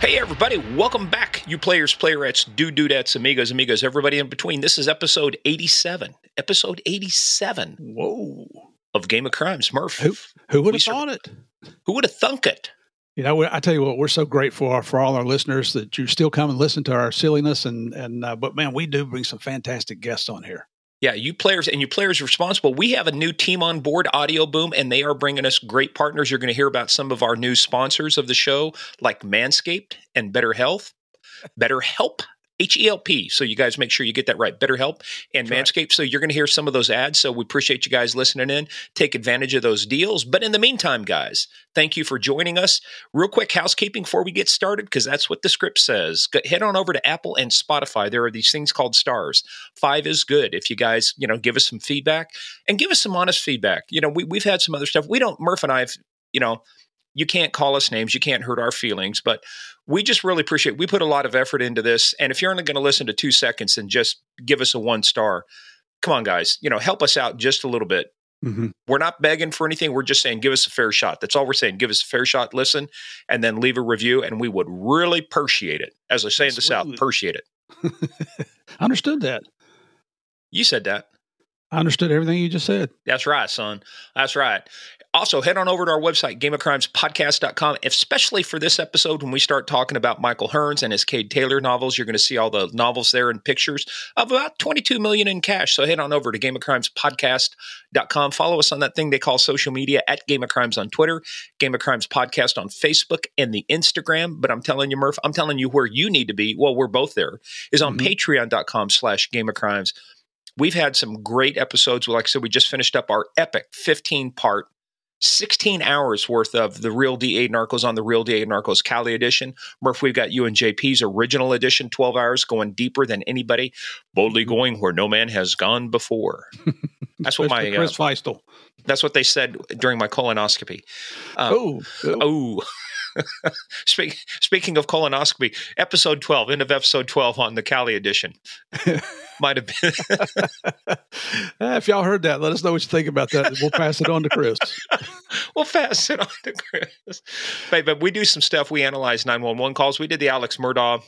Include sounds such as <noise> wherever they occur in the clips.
Hey, everybody, welcome back, you players, playerettes, dude, dudettes, amigos, amigos, everybody in between. This is episode 87. Episode 87 Whoa. of Game of Crimes. Murph, Who, who would have sur- thought it? who would have thunk it? You know, I tell you what, we're so grateful for all our listeners that you still come and listen to our silliness. And, and uh, but man, we do bring some fantastic guests on here. Yeah, you players and you players responsible. We have a new team on board, Audioboom, and they are bringing us great partners. You're going to hear about some of our new sponsors of the show, like Manscaped and Better Health. Better Help, H E L P. So you guys make sure you get that right. Better Help and Correct. Manscaped. So you're going to hear some of those ads. So we appreciate you guys listening in. Take advantage of those deals. But in the meantime, guys, thank you for joining us. Real quick housekeeping before we get started, because that's what the script says. Go, head on over to Apple and Spotify. There are these things called stars. Five is good. If you guys, you know, give us some feedback and give us some honest feedback. You know, we, we've had some other stuff. We don't, Murph and I have, you know, you can't call us names. You can't hurt our feelings, but we just really appreciate we put a lot of effort into this and if you're only going to listen to two seconds and just give us a one star come on guys you know help us out just a little bit Mm-hmm. we're not begging for anything we're just saying give us a fair shot that's all we're saying give us a fair shot listen and then leave a review and we would really appreciate it as i say in the south appreciate it <laughs> I understood that. you said that I understood everything you just said. That's right, son. That's right. Also, head on over to our website, gameofcrimespodcast.com, especially for this episode when we start talking about Michael Hearns and his Cade Taylor novels. You're going to see all the novels there and pictures of about 22 million in cash. So head on over to gameofcrimespodcast.com. Follow us on that thing they call social media at Game of Crimes on Twitter, Game of Crimes Podcast on Facebook and the Instagram. But I'm telling you, Murph, I'm telling you where you need to be. Well, we're both there, is on Mhm. patreon.com slash Game of Crimes. We've had some great episodes. Like I said, we just finished up our epic 15 part, 16 hours worth of the Real DA Narcos on the Real DA Narcos Cali edition. Murph, we've got you and JP's original edition, 12 hours, going deeper than anybody, boldly going where no man has gone before. <laughs> That's what my Chris uh, Feistl. that's what they said during my colonoscopy. Uh, oh, oh. <laughs> <laughs> Speak, speaking of colonoscopy, episode 12, end of episode 12 on the Cali edition. <laughs> Might have been Ah, <laughs> if y'all heard that, let us know what you think about that. We'll pass it on to Chris. we'll pass it on to Chris. But, but we do some stuff. We analyze 911 calls. We did the Alex Murdaugh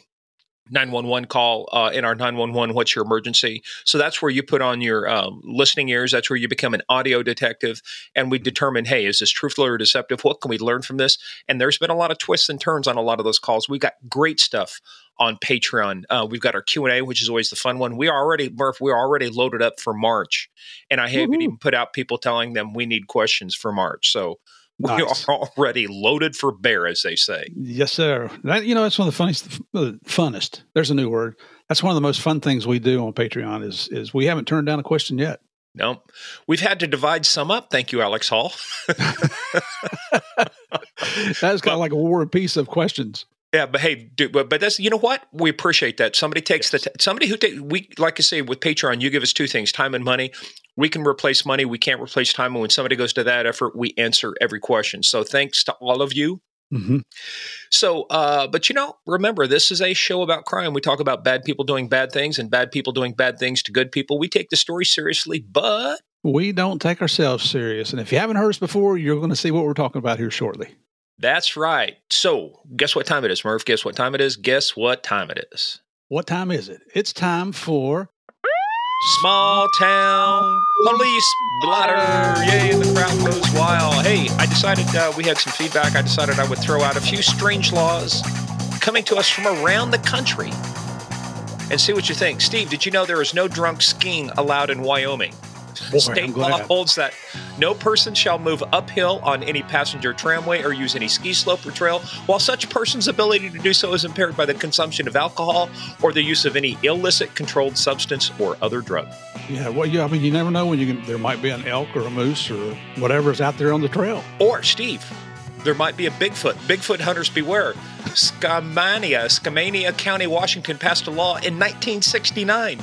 911 call uh, in our 911 What's Your Emergency? So that's where you put on your um, listening ears. That's where you become an audio detective. And we determine, hey, is this truthful or deceptive? What can we learn from this? And there's been a lot of twists and turns on a lot of those calls. we've got great stuff on Patreon. Uh, we've got our Q and A, which is always the fun one. We are already, Murph, we're already loaded up for March, and I haven't Woohoo. even put out people telling them we need questions for March. So we Nice. are already loaded for bear, as they say. Yes, sir. That, you know, it's one of the funniest, the uh, funnest. There's a new word. That's one of the most fun things we do on Patreon. Is is we haven't turned down a question yet. No, we've had to divide some up. Thank you, Alex Hall. <laughs> That's kind of like a war and peace of questions. Yeah, but hey, dude, but, but that's you know what we appreciate that somebody takes the t- somebody who take we like I say with Patreon, you give us two things: time and money. We can replace money, we can't replace time. And when somebody goes to that effort, we answer every question. So thanks to all of you. hmm So, uh, but you know, remember, this is a show about crime. We talk about bad people doing bad things and bad people doing bad things to good people. We take the story seriously, but We don't take ourselves serious, and if you haven't heard us before, you're going to see what we're talking about here shortly. That's right. So, guess what time it is, Murph? Guess what time it is? Guess what time it is? What time is it? It's time for Small town police blotter. Yay, the crowd goes wild. Hey, I decided uh, we had some feedback. I decided I would throw out a few strange laws coming to us from around the country and see what you think. Steve, did you know there is no drunk skiing allowed in Wyoming? Boy, State law holds that no person shall move uphill on any passenger tramway or use any ski slope or trail while such person's ability to do so is impaired by the consumption of alcohol or the use of any illicit controlled substance or other drug. Yeah, well, yeah. I mean, you never know when you can. There might be an elk or a moose or whatever's out there on the trail. Or, Steve, there might be a Bigfoot. Bigfoot hunters beware. Skamania, Skamania County, Washington passed a law in 1969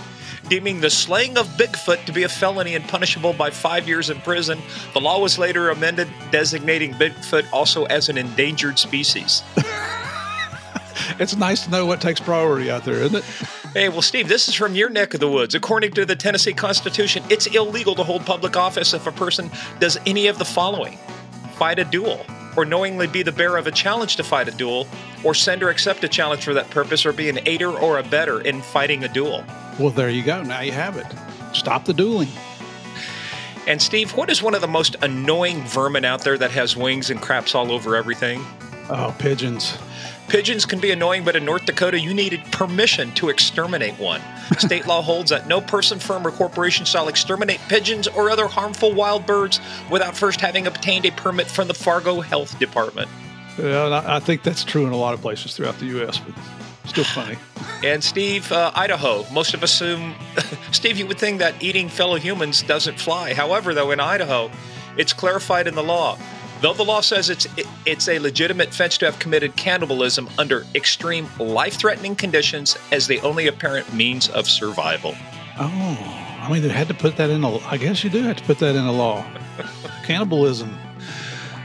deeming the slaying of Bigfoot to be a felony and punishable by five years in prison. The law was later amended, designating Bigfoot also as an endangered species. <laughs> It's nice to know what takes priority out there, isn't it? Hey, well, Steve, this is from your neck of the woods. According to the Tennessee Constitution, it's illegal to hold public office if a person does any of the following fight a duel, or knowingly be the bearer of a challenge to fight a duel, or send or accept a challenge for that purpose, or be an aider or a better in fighting a duel. Well, there you go. Now you have it. Stop the dueling. And, Steve, what is one of the most annoying vermin out there that has wings and craps all over everything? Oh, pigeons. Pigeons can be annoying, but in North Dakota, you needed permission to exterminate one. State law holds that no person, firm, or corporation shall exterminate pigeons or other harmful wild birds without first having obtained a permit from the Fargo Health Department. Yeah, and I I think that's true in a lot of places throughout the U.S., but still funny. <laughs> And Steve, uh, Idaho, most of us assume, <laughs> Steve, you would think that eating fellow humans doesn't fly. However, though, in Idaho, it's clarified in the law. Though the law says it's it's a legitimate offense to have committed cannibalism under extreme life-threatening conditions as the only apparent means of survival. Oh, I mean, they had to put that in a. I guess you do have to put that in a law. <laughs> Cannibalism.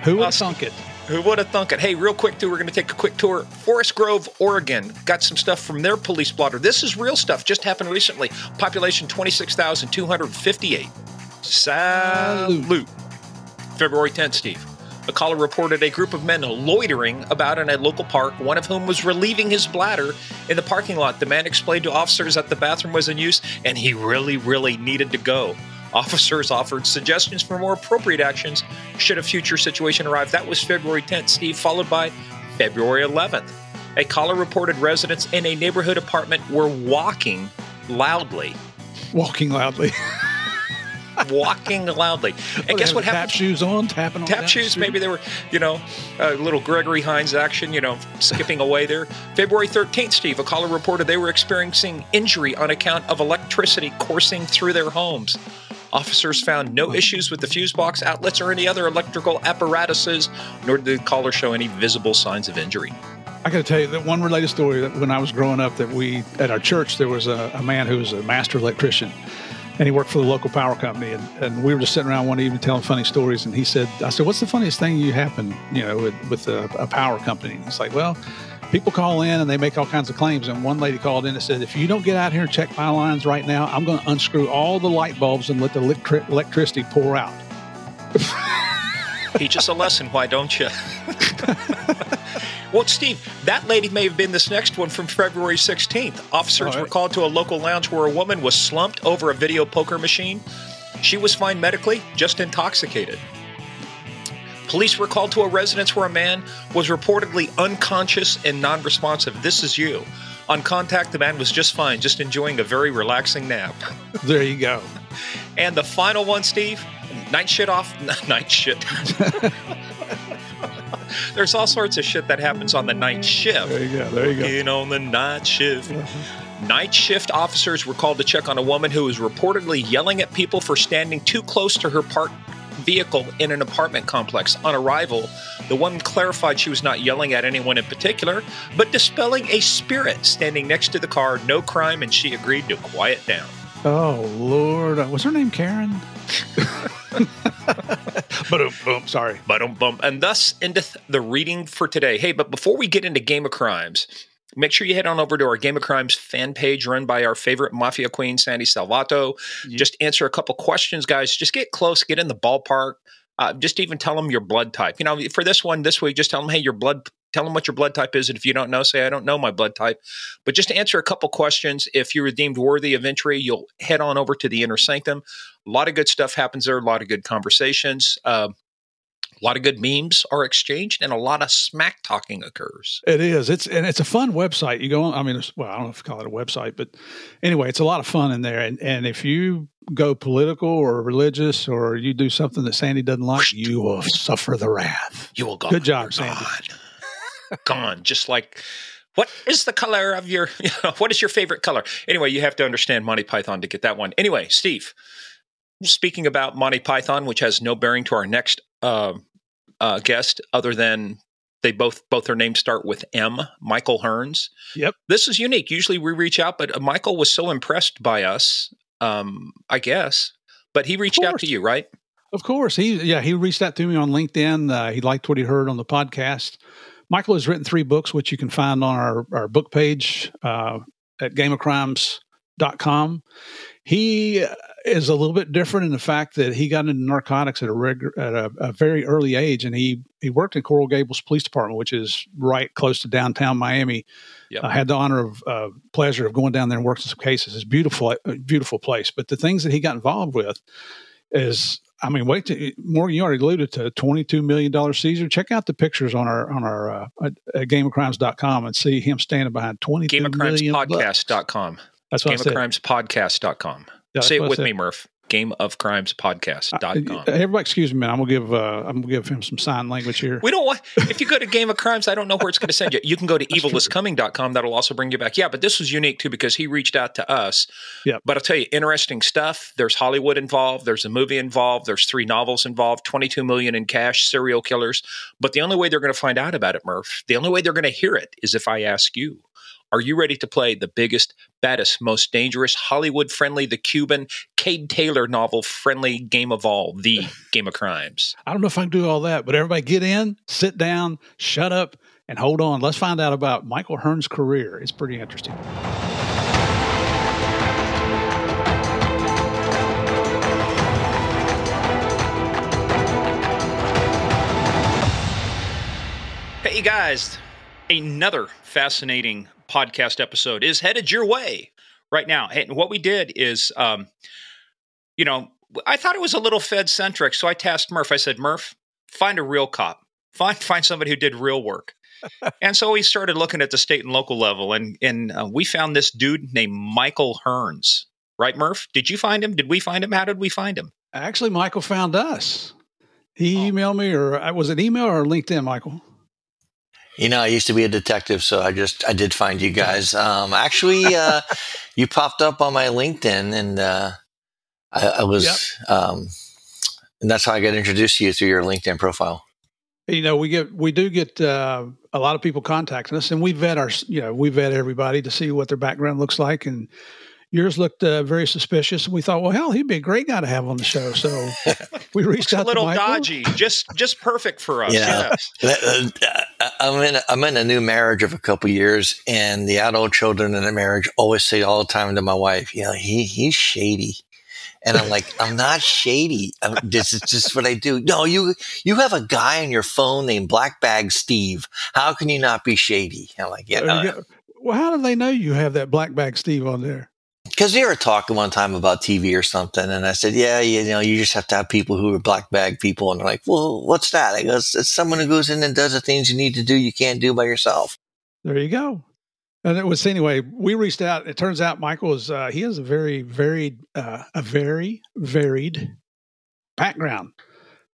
Who would have thunk it? Who would have thunk it? Hey, real quick, too, we're going to take a quick tour. Forest Grove, Oregon, got some stuff from their police blotter. This is real stuff, just happened recently. Population 26,258. Salute. February 10th, Steve. A caller reported a group of men loitering about in a local park, one of whom was relieving his bladder in the parking lot. The man explained to officers that the bathroom was in use and he really, really needed to go. Officers offered suggestions for more appropriate actions should a future situation arrive. That was February 10th, Steve, followed by February 11th. A caller reported residents in a neighborhood apartment were walking loudly. Walking loudly. <laughs> Walking loudly. And They guess what happened? Tap shoes on, tapping on tap shoes. the Maybe they were, you know, a little Gregory Hines action, you know, skipping away there. February 13th, Steve, a caller reported they were experiencing injury on account of electricity coursing through their homes. Officers found no issues with the fuse box outlets or any other electrical apparatuses, nor did the caller show any visible signs of injury. I got to tell you that one related story that when I was growing up, that we at our church there was a, a man who was a master electrician, and he worked for the local power company. And, and we were just sitting around one evening telling funny stories. And he said, "I said, what's the funniest thing you happened, you know, with, with a, a power company?" And he's like, "Well." People call in and they make all kinds of claims. And one lady called in and said, If you don't get out here and check my lines right now, I'm going to unscrew all the light bulbs and let the electri- electricity pour out. Teach us a lesson, why don't you? well, Steve, that lady may have been this next one from February 16th. Officers right. were called to a local lounge where a woman was slumped over a video poker machine. She was fine medically, just intoxicated. Police were called to a residence where a man was reportedly unconscious and non responsive. This is you. On contact, the man was just fine, just enjoying a very relaxing nap. <laughs> There you go. And the final one, Steve, night shit off, <laughs> night shit. <laughs> There's all sorts of shit that happens on the night shift. There you go. There you go. Working on the night shift. Uh-huh. Night shift officers were called to check on a woman who was reportedly yelling at people for standing too close to her parked vehicle in an apartment complex. On arrival, the woman clarified she was not yelling at anyone in particular, but dispelling a spirit standing next to the car. No crime, and she agreed to quiet down. Oh Lord, uh, was her name Karen? <laughs> boom, boom. Sorry. Bum bum. And thus endeth the reading for today. Hey, but before we get into Game of Crimes, make sure you head on over to our Game of Crimes fan page run by our favorite mafia queen, Sandy Salvato. Yeah. Just answer a couple questions, guys. Just get close, get in the ballpark. Uh, just even tell them your blood type. You know, for this one this week, just tell them, hey, your blood. Tell them what your blood type is, and if you don't know, say I don't know my blood type. But just answer a couple questions. If you're deemed worthy of entry, you'll head on over to the inner sanctum. A lot of good stuff happens there. A lot of good conversations. Uh, A lot of good memes are exchanged, and a lot of smack talking occurs. It is. It's and it's a fun website. You go on. I mean, well, I don't know if you call it a website, but anyway, it's a lot of fun in there. And and if you go political or religious, or you do something that Sandy doesn't like, you will suffer the wrath. You will go. Good job, Sandy. Gone. gone. Just like what is the color of your you <laughs> know, what is your favorite color anyway you have to understand monty python to get that one anyway steve speaking about monty python which has no bearing to our next uh, uh, guest other than they both both their names start with m michael hearns Yep. this is unique usually we reach out but uh, michael was so impressed by us um, i guess but he reached out to you right Of course, he yeah he reached out to me on LinkedIn. Uh, he liked what he heard on the podcast. Michael has written three books, which you can find on our, our book page uh, at gameofcrimes.com. He is a little bit different in the fact that he got into narcotics at a reg- at a, a very early age, and he he worked in Coral Gables Police Department, which is right close to downtown Miami. Yep. I had the honor of uh, pleasure of going down there and working some cases. It's beautiful, beautiful place. But the things that he got involved with is I mean, wait to Morgan. You already alluded to twenty-two million dollar Caesar. Check out the pictures on our on our uh, at, at gameofcrimes.com and see him standing behind twenty-two million bucks. gameofcrimespodcast.com That's what I said. gameofcrimespodcast.com Yeah, say it with me murph. Gameofcrimespodcast.com Uh, everybody, excuse me, man. I'm gonna give uh, I'm gonna give him some sign language here. we don't want if you go to game of crimes i don't know where it's going to send you. You can go to <laughs> eviliscoming.com that'll also bring you back. Yeah but this was unique too because he reached out to us. Yep. but i'll tell you interesting stuff. There's hollywood involved. There's a movie involved. There's three novels involved. 22 million in cash serial killers. But the only way they're going to find out about it murph the only way they're going to hear it is if i ask you are you ready to play the biggest, baddest, most dangerous, Hollywood friendly, the Cuban, Cade Taylor novel friendly game of all, the <laughs> Game of Crimes? I don't know if I can do all that, but everybody get in, sit down, shut up, and hold on. Let's find out about Michael Hearns' career. It's pretty interesting. Hey you guys, another fascinating podcast episode is headed your way right now. And what we did is, um, you know, I thought it was a little Fed centric, so I tasked Murph. I said, Murph, find a real cop, find find somebody who did real work. <laughs> and so we started looking at the state and local level, and and uh, we found this dude named Michael Hearns. Right, Murph? Did you find him? Did we find him? How did we find him? Actually, Michael found us. He Oh. emailed me, or uh, was it email or LinkedIn, Michael? You know, I used to be a detective, so I just I did find you guys. Um, actually, <laughs> uh, you popped up on my LinkedIn, and uh, I, I was, um, and that's how I got introduced to you through your LinkedIn profile. You know, we get we do get uh, a lot of people contacting us, and we vet our you know we vet everybody to see what their background looks like, and yours looked uh, very suspicious, and we thought, well, hell, he'd be a great guy to have on the show. So we <laughs> reached Looks a out little to dodgy, just just perfect for us. Yeah. Yes. Uh, I'm in I'm in a new marriage of a couple years, and the adult children in the marriage always say all the time to my wife, "You know, he he's shady." And I'm like, I'm not shady. I'm, this is just what I do. No, you you have a guy on your phone named Black Bag Steve. How can you not be shady? I'm like, yeah, There you go. Well, how do they know you have that black bag Steve on there? Because they were talking one time about TV or something, and I said, yeah, you know, you just have to have people who are black bag people, and they're like, well, what's that? I goes, it's someone who goes in and does the things you need to do you can't do by yourself. There you go. And it was anyway. We reached out. It turns out Michael is uh, he has a very varied, uh, a very varied background.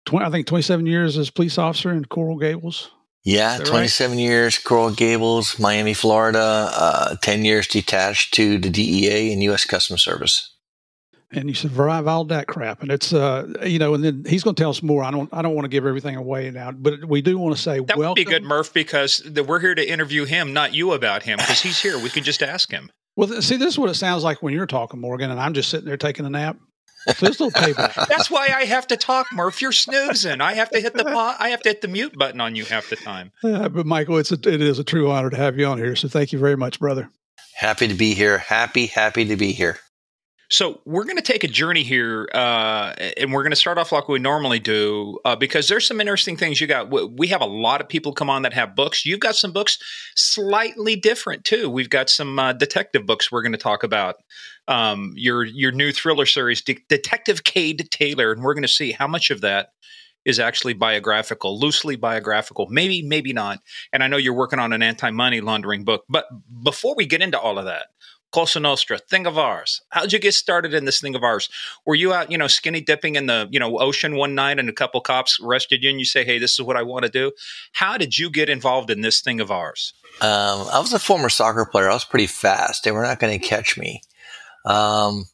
20, I think twenty seven years as police officer in Coral Gables. Yeah, Is that right? 27 years, Coral Gables, Miami, Florida, uh, 10 years detached to the DEA and U.S. Customs Service. and you survive all that crap and it's uh you know and then he's going to tell us more i don't i don't want to give everything away now but we do want to say That welcome would be good, Murph, because the, we're here to interview him, not you about him, because he's here. We can just ask him. well th- see this is what it sounds like when you're talking morgan and i'm just sitting there taking a nap so this little payback That's why I have to talk, Murph. You're snoozing. I have to hit the po- I have to hit the mute button on you half the time. <laughs> Uh, but michael it's a, it is a true honor to have you on here so thank you very much brother Happy to be here. Happy, happy to be here. So we're going to take a journey here, uh, and we're going to start off like we normally do, uh, because there's some interesting things you got. We have a lot of people come on that have books. You've got some books slightly different too. We've got some uh, detective books we're going to talk about. Um, your your new thriller series, De- Detective Cade Taylor, and we're going to see how much of that is actually biographical, loosely biographical, maybe, maybe not. And I know you're working on an anti money laundering book. But before we get into all of that, Cosa Nostra, thing of ours. How'd you get started in this thing of ours? Were you out, you know, skinny dipping in the, you know, ocean one night and a couple cops arrested you and you say, hey, this is what I want to do? How did you get involved in this thing of ours? Um, I was a former soccer player. I was pretty fast. They were not going to catch me. Um,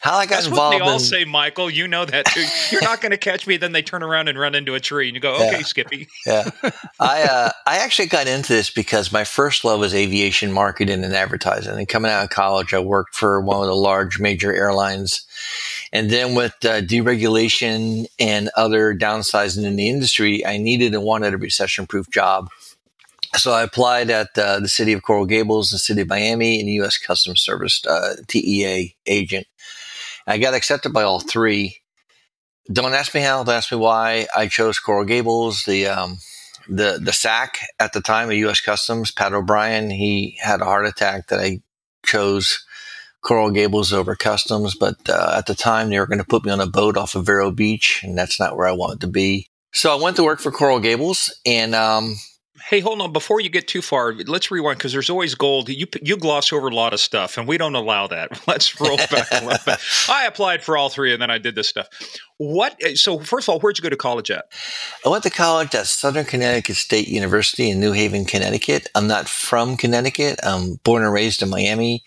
how I got That's involved. What they all in, say, Michael. You know that too. <laughs> You're not going to catch me. Then they turn around and run into a tree, and you go, "Okay, Yeah. Skippy." <laughs> yeah, I uh, I actually got into this because my first love was aviation marketing and advertising. And coming out of college, I worked for one of the large major airlines, and then with uh, deregulation and other downsizing in the industry, I needed and wanted a recession-proof job. So I applied at uh, the city of Coral Gables, the city of Miami, and the U.S. Customs Service uh, TEA agent. I got accepted by all three. Don't ask me how. Don't ask me why. I chose Coral Gables. The um, the the SAC at the time of U.S. Customs, Pat O'Brien, he had a heart attack that I chose Coral Gables over Customs. But uh, at the time, they were going to put me on a boat off of Vero Beach, and that's not where I wanted to be. So I went to work for Coral Gables, and um, Hey, hold on. Before you get too far, let's rewind because there's always gold. You you gloss over a lot of stuff, and we don't allow that. <laughs> Let's roll back a little bit. <laughs> I applied for all three, and then I did this stuff. What? Eh, so first of all, where'd you go to college at? I went to college at Southern Connecticut State University in New Haven, Connecticut. I'm not from Connecticut. I'm born and raised in Miami.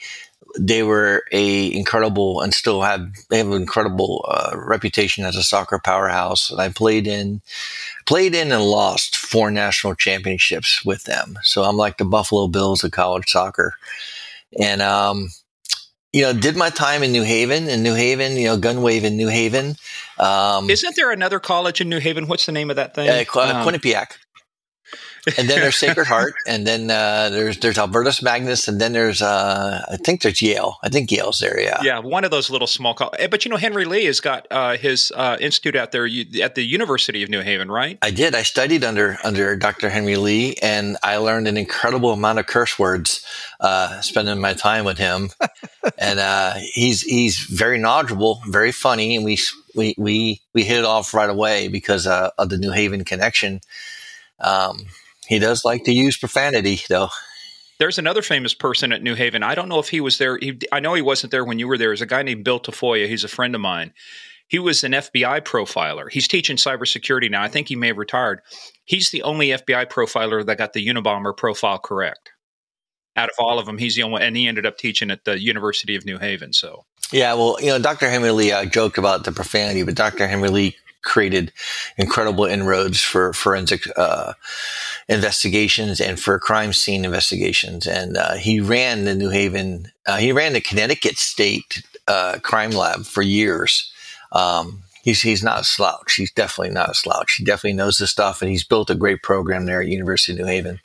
They were a incredible and still have they have an incredible uh, reputation as a soccer powerhouse. And I played in played in and lost four national championships with them. So I'm like the Buffalo Bills of college soccer. And um, you know, did my time in New Haven. In New Haven, you know, gun wave in New Haven. Um, Isn't there another college in New Haven? What's the name of that thing? uh, Um, Quinnipiac. And then there's Sacred Heart, and then uh, there's there's Albertus Magnus, and then there's uh, I think there's Yale. I think Yale's there. Yeah. Yeah, one of those little small. Co- eh, but you know, Henry Lee has got uh, his uh, institute out there at the University of New Haven, right? I did. I studied under under Dr. Henry Lee, and I learned an incredible amount of curse words uh, spending my time with him. <laughs> and uh, he's he's very knowledgeable, very funny, and we we we we hit it off right away because uh, of the New Haven connection. Um, he does like to use profanity, though. There's another famous person at New Haven. I don't know if he was there. He, I know he wasn't there when you were there. There's a guy named Bill Tafoya. He's a friend of mine. He was an FBI profiler. He's teaching cybersecurity now. I think he may have retired. He's the only FBI profiler that got the Unabomber profile correct. Out of all of them, he's the only and he ended up teaching at the University of New Haven. So Yeah, well, you know, Dr. Henry Lee, I joked about the profanity, but Dr. Henry Lee created incredible inroads for forensic uh, investigations and for crime scene investigations. And uh, he ran the New Haven, uh, he ran the Connecticut State uh, Crime Lab for years. Um, he's he's not a slouch. He's definitely not a slouch. He definitely knows the stuff, and he's built a great program there at University of New Haven.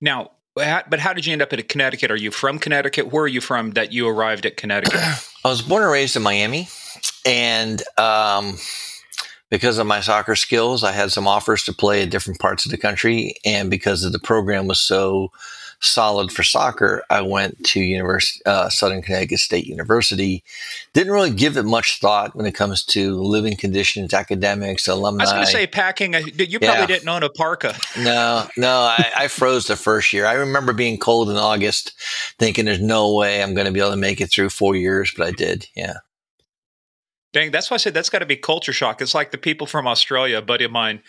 now, but how did you end up at Connecticut? Are you from Connecticut? Where are you from that you arrived at Connecticut? <clears throat> I was born and raised in Miami, and um, because of my soccer skills, I had some offers to play at different parts of the country. And because of the program was so solid for soccer, I went to University, uh, Southern Connecticut State University. Didn't really give it much thought when it comes to living conditions, academics, alumni. I was going to say packing. A, you probably Yeah. didn't own a parka. No, no, I, I froze the first year. I remember being cold in August, thinking there's no way I'm going to be able to make it through four years, but I did. Yeah. Dang, that's why I said that's got to be culture shock. It's like the people from Australia, a buddy of mine,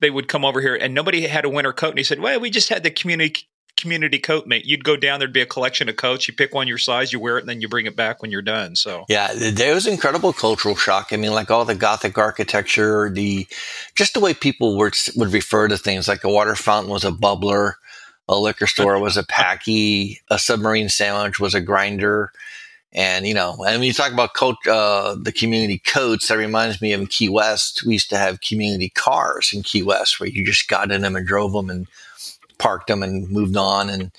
they would come over here and nobody had a winter coat. And he said, Well, we just had the community community coat mate. You'd go down, there'd be a collection of coats. You pick one your size, you wear it, and then you bring it back when you're done. So Yeah, there was incredible cultural shock. I mean, like all the Gothic architecture, the just the way people would would refer to things, like a water fountain was a bubbler, a liquor store was a packy, a submarine sandwich was a grinder, and you know, and when you talk about uh, the community coats, that reminds me of Key West. We used to have community cars in Key West where you just got in them and drove them and parked them and moved on and.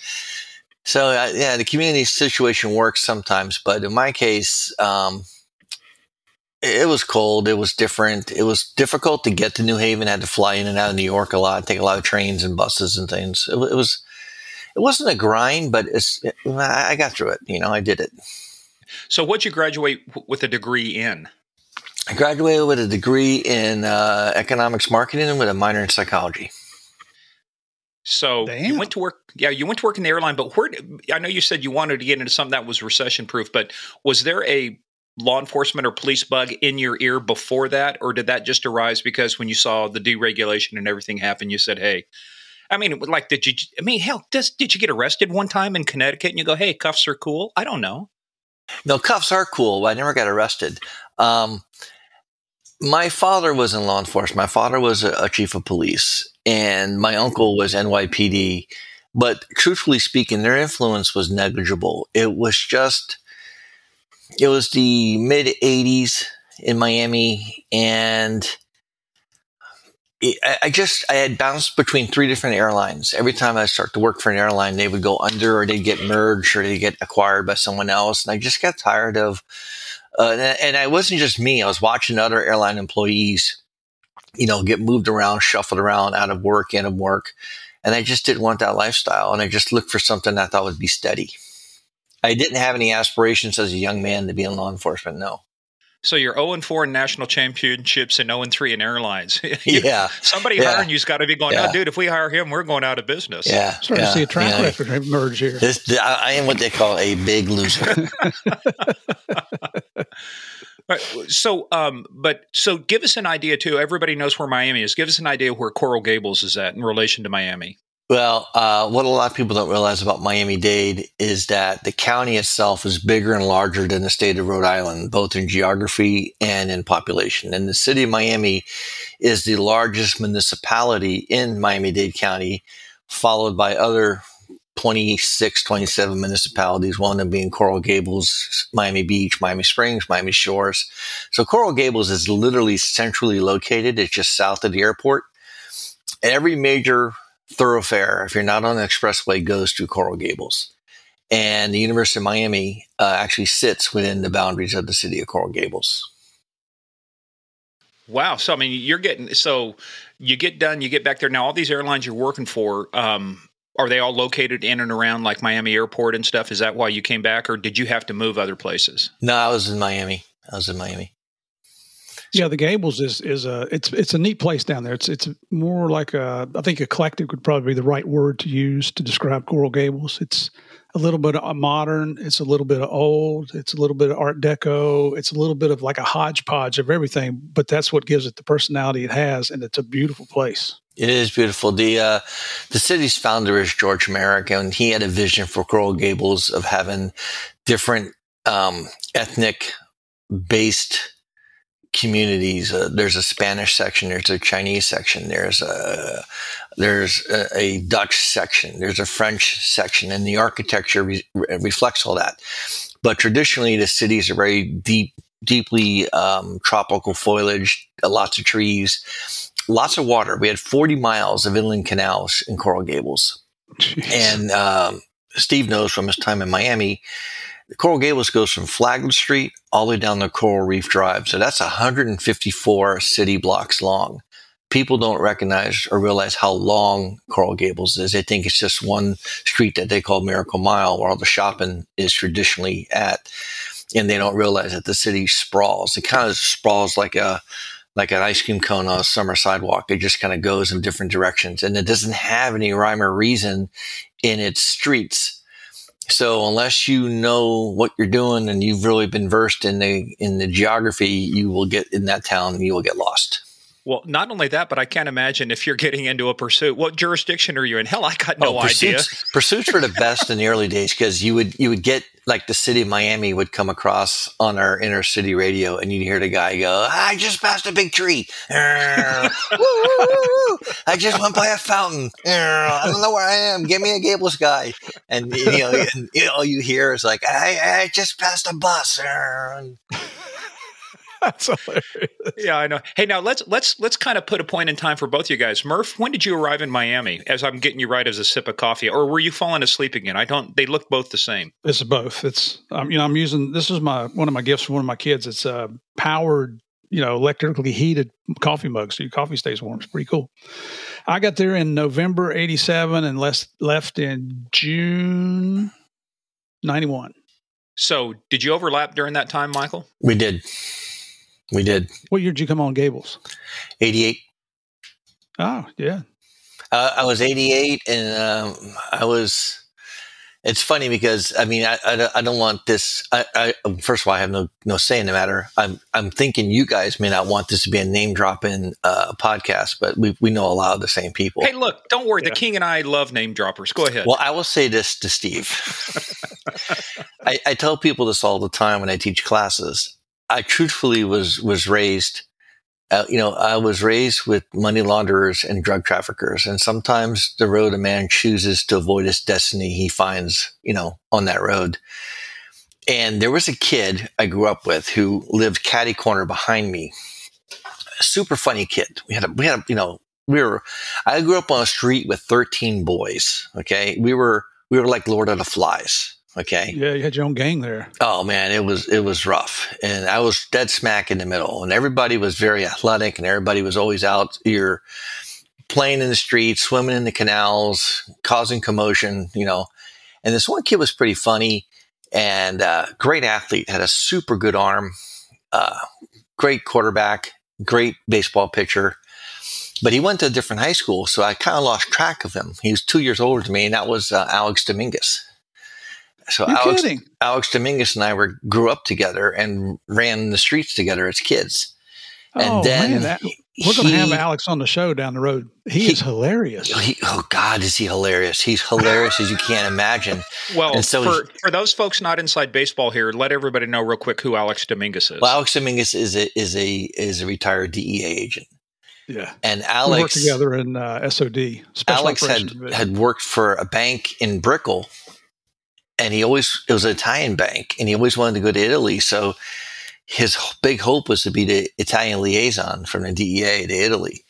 So uh, yeah, the community situation works sometimes, but in my case, um, it was cold. It was different. It was difficult to get to New Haven. I had to fly in and out of New York a lot, take a lot of trains and buses and things. It, it was, it wasn't a grind, but it, I got through it. You know, I did it. So what'd you graduate w- with a degree in? I graduated with a degree in uh, economics marketing and with a minor in psychology. So Damn. you went to work. Yeah, you went to work in the airline, but where? I know you said you wanted to get into something that was recession proof, but was there a law enforcement or police bug in your ear before that, or did that just arise because when you saw the deregulation and everything happen, you said, "Hey." I mean, like, did you? I mean, hell, does, did you get arrested one time in Connecticut and you go, "Hey, cuffs are cool"? I don't know. No, cuffs are cool. I never got arrested. Um, my father was in law enforcement. My father was a, a chief of police, and my uncle was NYPD. But truthfully speaking, their influence was negligible. It was just, it was the mid 80s in Miami, and I, I just, I had bounced between three different airlines. Every time I start to work for an airline, they would go under or they'd get merged or they'd get acquired by someone else. And I just got tired of, uh, and, it wasn't just me. I was watching other airline employees, you know, get moved around, shuffled around, out of work, in of work, and I just didn't want that lifestyle. And I just looked for something I thought would be steady. I didn't have any aspirations as a young man to be in law enforcement. No. So you're 0 and 4 in national championships and 0 and 3 in airlines. <laughs> Yeah. Somebody Yeah. hiring you's got to be going, Yeah. no, dude, if we hire him, we're going out of business. Yeah. Starting yeah, to see a track yeah. record emerge here. This, I I am what they call a big loser. <laughs> <laughs> Right. So, um, but so give us an idea too. Everybody knows where Miami is. Give us an idea where Coral Gables is at in relation to Miami. Well, uh, what a lot of people don't realize about Miami Dade is that the county itself is bigger and larger than the state of Rhode Island, both in geography and in population. And the city of Miami is the largest municipality in Miami Dade County, followed by other 26, 27 municipalities, one of them being Coral Gables, Miami Beach, Miami Springs, Miami Shores. So Coral Gables is literally centrally located. It's just south of the airport. Every major thoroughfare, if you're not on the expressway, goes to Coral Gables. And the University of Miami uh, actually sits within the boundaries of the city of Coral Gables. Wow. So I mean, you're getting so you get done, you get back there. Now, all these airlines you're working for, um, are they all located in and around like Miami Airport and stuff? Is that why you came back, or did you have to move other places? No, I was in Miami. I was in Miami. Yeah, the Gables is is a it's it's a neat place down there. It's it's more like a I think eclectic would probably be the right word to use to describe Coral Gables. It's a little bit of modern, it's a little bit of old, it's a little bit of Art Deco, it's a little bit of like a hodgepodge of everything. But that's what gives it the personality it has, and it's a beautiful place. It is beautiful. The uh, the city's founder is George Merrick, and he had a vision for Coral Gables of having different um, ethnic based communities. Uh, there's a Spanish section. There's a Chinese section. There's a there's a, a Dutch section. There's a French section, and the architecture re- reflects all that. But traditionally, the cities are very deep, deeply um, tropical foliage, uh, lots of trees, lots of water. We had 40 miles of inland canals in Coral Gables. Jeez. And um, Steve knows from his time in Miami, Coral Gables goes from Flagler Street all the way down to Coral Reef Drive. So that's 154 city blocks long. People don't recognize or realize how long Coral Gables is. They think it's just one street that they call Miracle Mile, where all the shopping is traditionally at. And they don't realize that the city sprawls. It kind of sprawls like a like an ice cream cone on a summer sidewalk. It just kind of goes in different directions, and it doesn't have any rhyme or reason in its streets. So unless you know what you're doing and you've really been versed in the in the geography, you will get in that town and you will get lost. Well, not only that, but I can't imagine if you're getting into a pursuit. What jurisdiction are you in? Hell, I got no Oh, idea. pursuits, pursuits were the best in the early days because you would you would get like the city of Miami would come across on our inner city radio, and you'd hear the guy go, "I just passed a big tree. <laughs> Woo, woo, woo, woo. I just went by a fountain. <laughs> I don't know where I am. Give me a Gables guy." And you know, and, you know, all you hear is like, "I, I just passed a bus." <laughs> Err, <laughs> and That's hilarious. Yeah, I know. Hey, now let's let's let's kind of put a point in time for both you guys. Murph, when did you arrive in Miami? As I'm getting you right as a sip of coffee, or were you falling asleep again? I don't. They look both the same. It's both. It's um, you know I'm using this is my one of my gifts from one of my kids. It's a powered you know electrically heated coffee mug, so your coffee stays warm. It's pretty cool. I got there in November '87 and left left in June '91. So, did you overlap during that time, Michael? we did. We did. What year did you come on Gables? 88. Oh, yeah. Uh, I was 88 and um, I was it's funny because I mean I, I, I don't want this. I, I, first of all I have no no say in the matter. I'm I'm thinking you guys may not want this to be a name dropping uh, podcast, but we we know a lot of the same people. Hey, look, don't worry. Yeah. The King and I love name droppers. Go ahead. Well, I will say this to Steve. <laughs> I, I tell people this all the time when I teach classes. I truthfully was was raised uh, you know, I was raised with money launderers and drug traffickers, and sometimes the road a man chooses to avoid his destiny, he finds, you know, on that road. And there was a kid I grew up with who lived catty corner behind me. A super funny kid. We had a, we had a, you know, we were, I grew up on a street with 13 boys. Okay. We were, we were like Lord of the Flies. Okay. Yeah, you had your own gang there. Oh man, it was it was rough, and I was dead smack in the middle, and everybody was very athletic, and everybody was always out here playing in the streets, swimming in the canals, causing commotion, you know. And this one kid was pretty funny and uh, great athlete, had a super good arm, uh, great quarterback, great baseball pitcher. But he went to a different high school, so I kind of lost track of him. He was two years older than me, and that was uh, Alex Dominguez. So You're Alex, kidding. Alex Dominguez and I were grew up together and ran the streets together as kids. And oh, then man, that, we're going to have Alex on the show down the road. He, he is hilarious. He, oh God, is he hilarious? He's hilarious as you can't imagine. <laughs> Well, and so for, for those folks not inside baseball here, let everybody know real quick who Alex Dominguez is. Well, Alex Dominguez is a is a is a retired DEA agent. Yeah, and Alex we worked together in uh, SOD. Alex had had worked for a bank in Brickell and he always it was an Italian bank, and he always wanted to go to Italy. So his big hope was to be the Italian liaison from the DEA to Italy.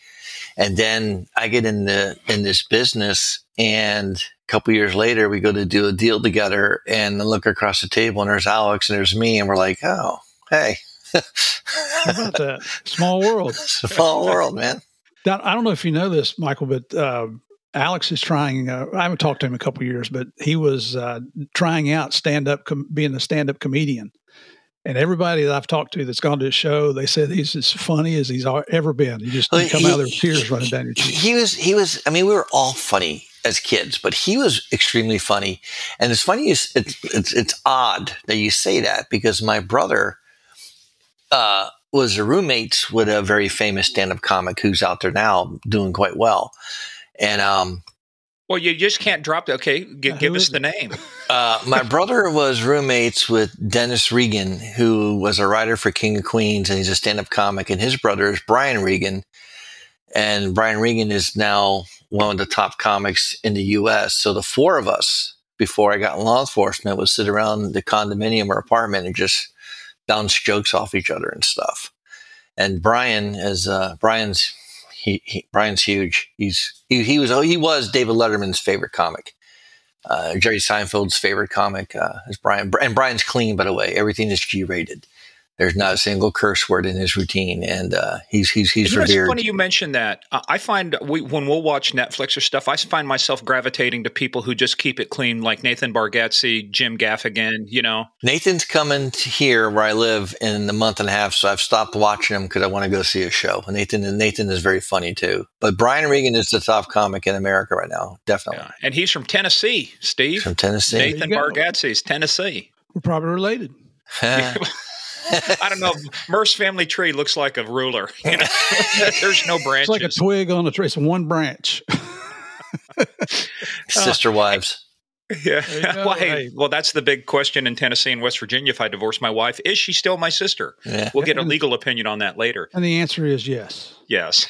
And then I get in the in this business, and a couple years later, we go to do a deal together, and I look across the table, and there's Alex, and there's me, and we're like, oh, hey. How about that? Small world. <laughs> Small world, man. Now, I don't know if you know this, Michael, but uh, Alex is trying. Uh, I haven't talked to him a couple years, but he was uh, trying out stand up, com- being a stand up comedian. And everybody that I've talked to that's gone to his show, they said he's as funny as he's ever been. You just well, come he, out there with tears running down your cheeks. He was, he was. I mean, we were all funny as kids, but he was extremely funny. And it's funny, it's it's, it's, it's odd that you say that because my brother uh, was a roommate with a very famous stand up comic who's out there now doing quite well. And um, well, you just can't drop the okay. G- give us the name. <laughs> Uh, my brother was roommates with Dennis Regan, who was a writer for King of Queens, and he's a stand-up comic. And his brother is Brian Regan, and Brian Regan is now one of the top comics in the U.S. So the four of us, before I got in law enforcement, would sit around the condominium or apartment and just bounce jokes off each other and stuff. And Brian is uh, Brian's he, he Brian's huge. He's he, he was he was David Letterman's favorite comic. Uh, Jerry Seinfeld's favorite comic uh, is Brian, and Brian's clean, by the way. Everything is G rated. There's not a single curse word in his routine, and uh, he's he's he's you know, revered. It's funny you mentioned that. I find we, when we'll watch Netflix or stuff, I find myself gravitating to people who just keep it clean, like Nathan Bargatze, Jim Gaffigan. You know, Nathan's coming here where I live in a month and a half, so I've stopped watching him because I want to go see a show. Nathan Nathan is very funny too, but Brian Regan is the top comic in America right now, definitely. Yeah. And he's from Tennessee, Steve. He's from Tennessee. Nathan Bargatze is Tennessee. We're probably related. <laughs> <laughs> <laughs> I don't know. Murph's family tree looks like a ruler. <laughs> You know? <laughs> There's no branches. It's like a twig on a tree. It's one branch. <laughs> Sister wives. Yeah. Well, hey, well, that's the big question in Tennessee and West Virginia. If I divorce my wife, is she still my sister? Yeah. We'll get a legal opinion on that later. And the answer is yes. Yes.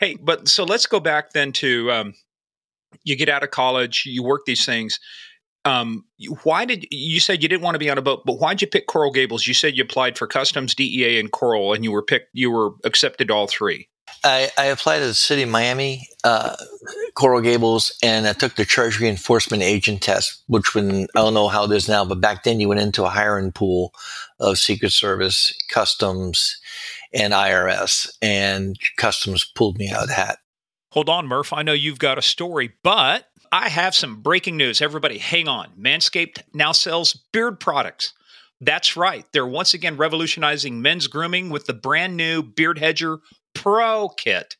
hey, but so let's go back then to um, you get out of college, you work these things um, why did you said you didn't want to be on a boat, but why'd you pick Coral Gables? You said you applied for Customs, DEA, and Coral, and you were picked. You were accepted all three. I, I applied to the city of Miami, uh, Coral Gables, and I took the Treasury Enforcement agent test, which when I don't know how it is now, but back then you went into a hiring pool of Secret Service, Customs, and IRS, and Customs pulled me out of the hat. Hold on, Murph. I know you've got a story, but I have some breaking news. Everybody, hang on. Manscaped now sells beard products. That's right. They're once again revolutionizing men's grooming with the brand new Beard Hedger Pro Kit.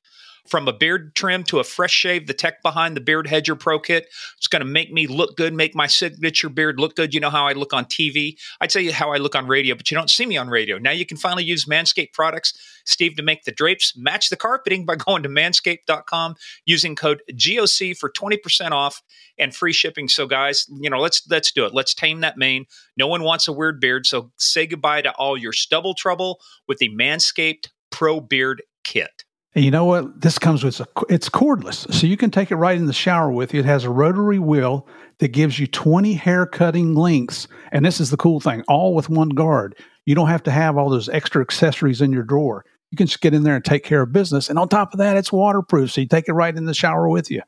From a beard trim to a fresh shave, the tech behind the Beard Hedger Pro Kit is going to make me look good, make my signature beard look good. You know how I look on TV. I tell you how I look on radio, but you don't see me on radio. Now you can finally use Manscaped products, Steve, to make the drapes match the carpeting by <laughs> going to manscaped.com using code GOC for 20% off and free shipping. So guys, you know, let's let's do it. Let's tame that mane. No one wants a weird beard, so say goodbye to all your stubble trouble with the Manscaped Pro Beard Kit. And you know what? This comes with a, it's cordless, so you can take it right in the shower with you. It has a rotary wheel that gives you 20 hair cutting lengths, and this is the cool thing, all with one guard. You don't have to have all those extra accessories in your drawer. You can just get in there and take care of business. And on top of that, it's waterproof, so you take it right in the shower with you.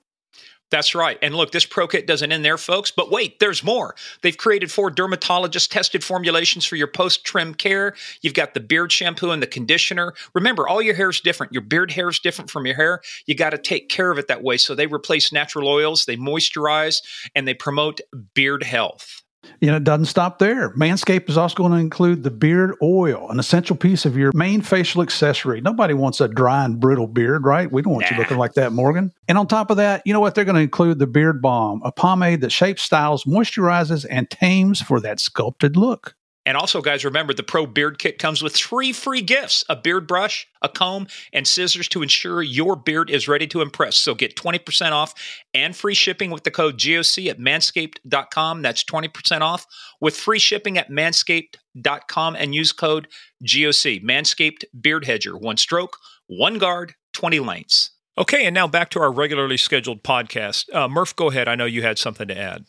That's right. And look, this Pro Kit doesn't end there, folks. But wait, there's more. They've created four dermatologist tested formulations for your post trim care. You've got the beard shampoo and the conditioner. Remember, all your hair is different. Your beard hair is different from your hair. You got to take care of it that way. So they replace natural oils, they moisturize, and they promote beard health. You know, it doesn't stop there. Manscaped is also going to include the beard oil, an essential piece of your main facial accessory. Nobody wants a dry and brittle beard, right? We don't want nah. you looking like that, Morgan. And on top of that, you know what? They're going to include the beard balm, a pomade that shapes, styles, moisturizes, and tames for that sculpted look. And also, guys, remember the Pro Beard Kit comes with three free gifts a beard brush, a comb, and scissors to ensure your beard is ready to impress. So get 20% off and free shipping with the code GOC at manscaped.com. That's 20% off with free shipping at manscaped.com and use code GOC. Manscaped Beard Hedger. One stroke, one guard, 20 lengths. Okay, and now back to our regularly scheduled podcast. Uh, Murph, go ahead. I know you had something to add.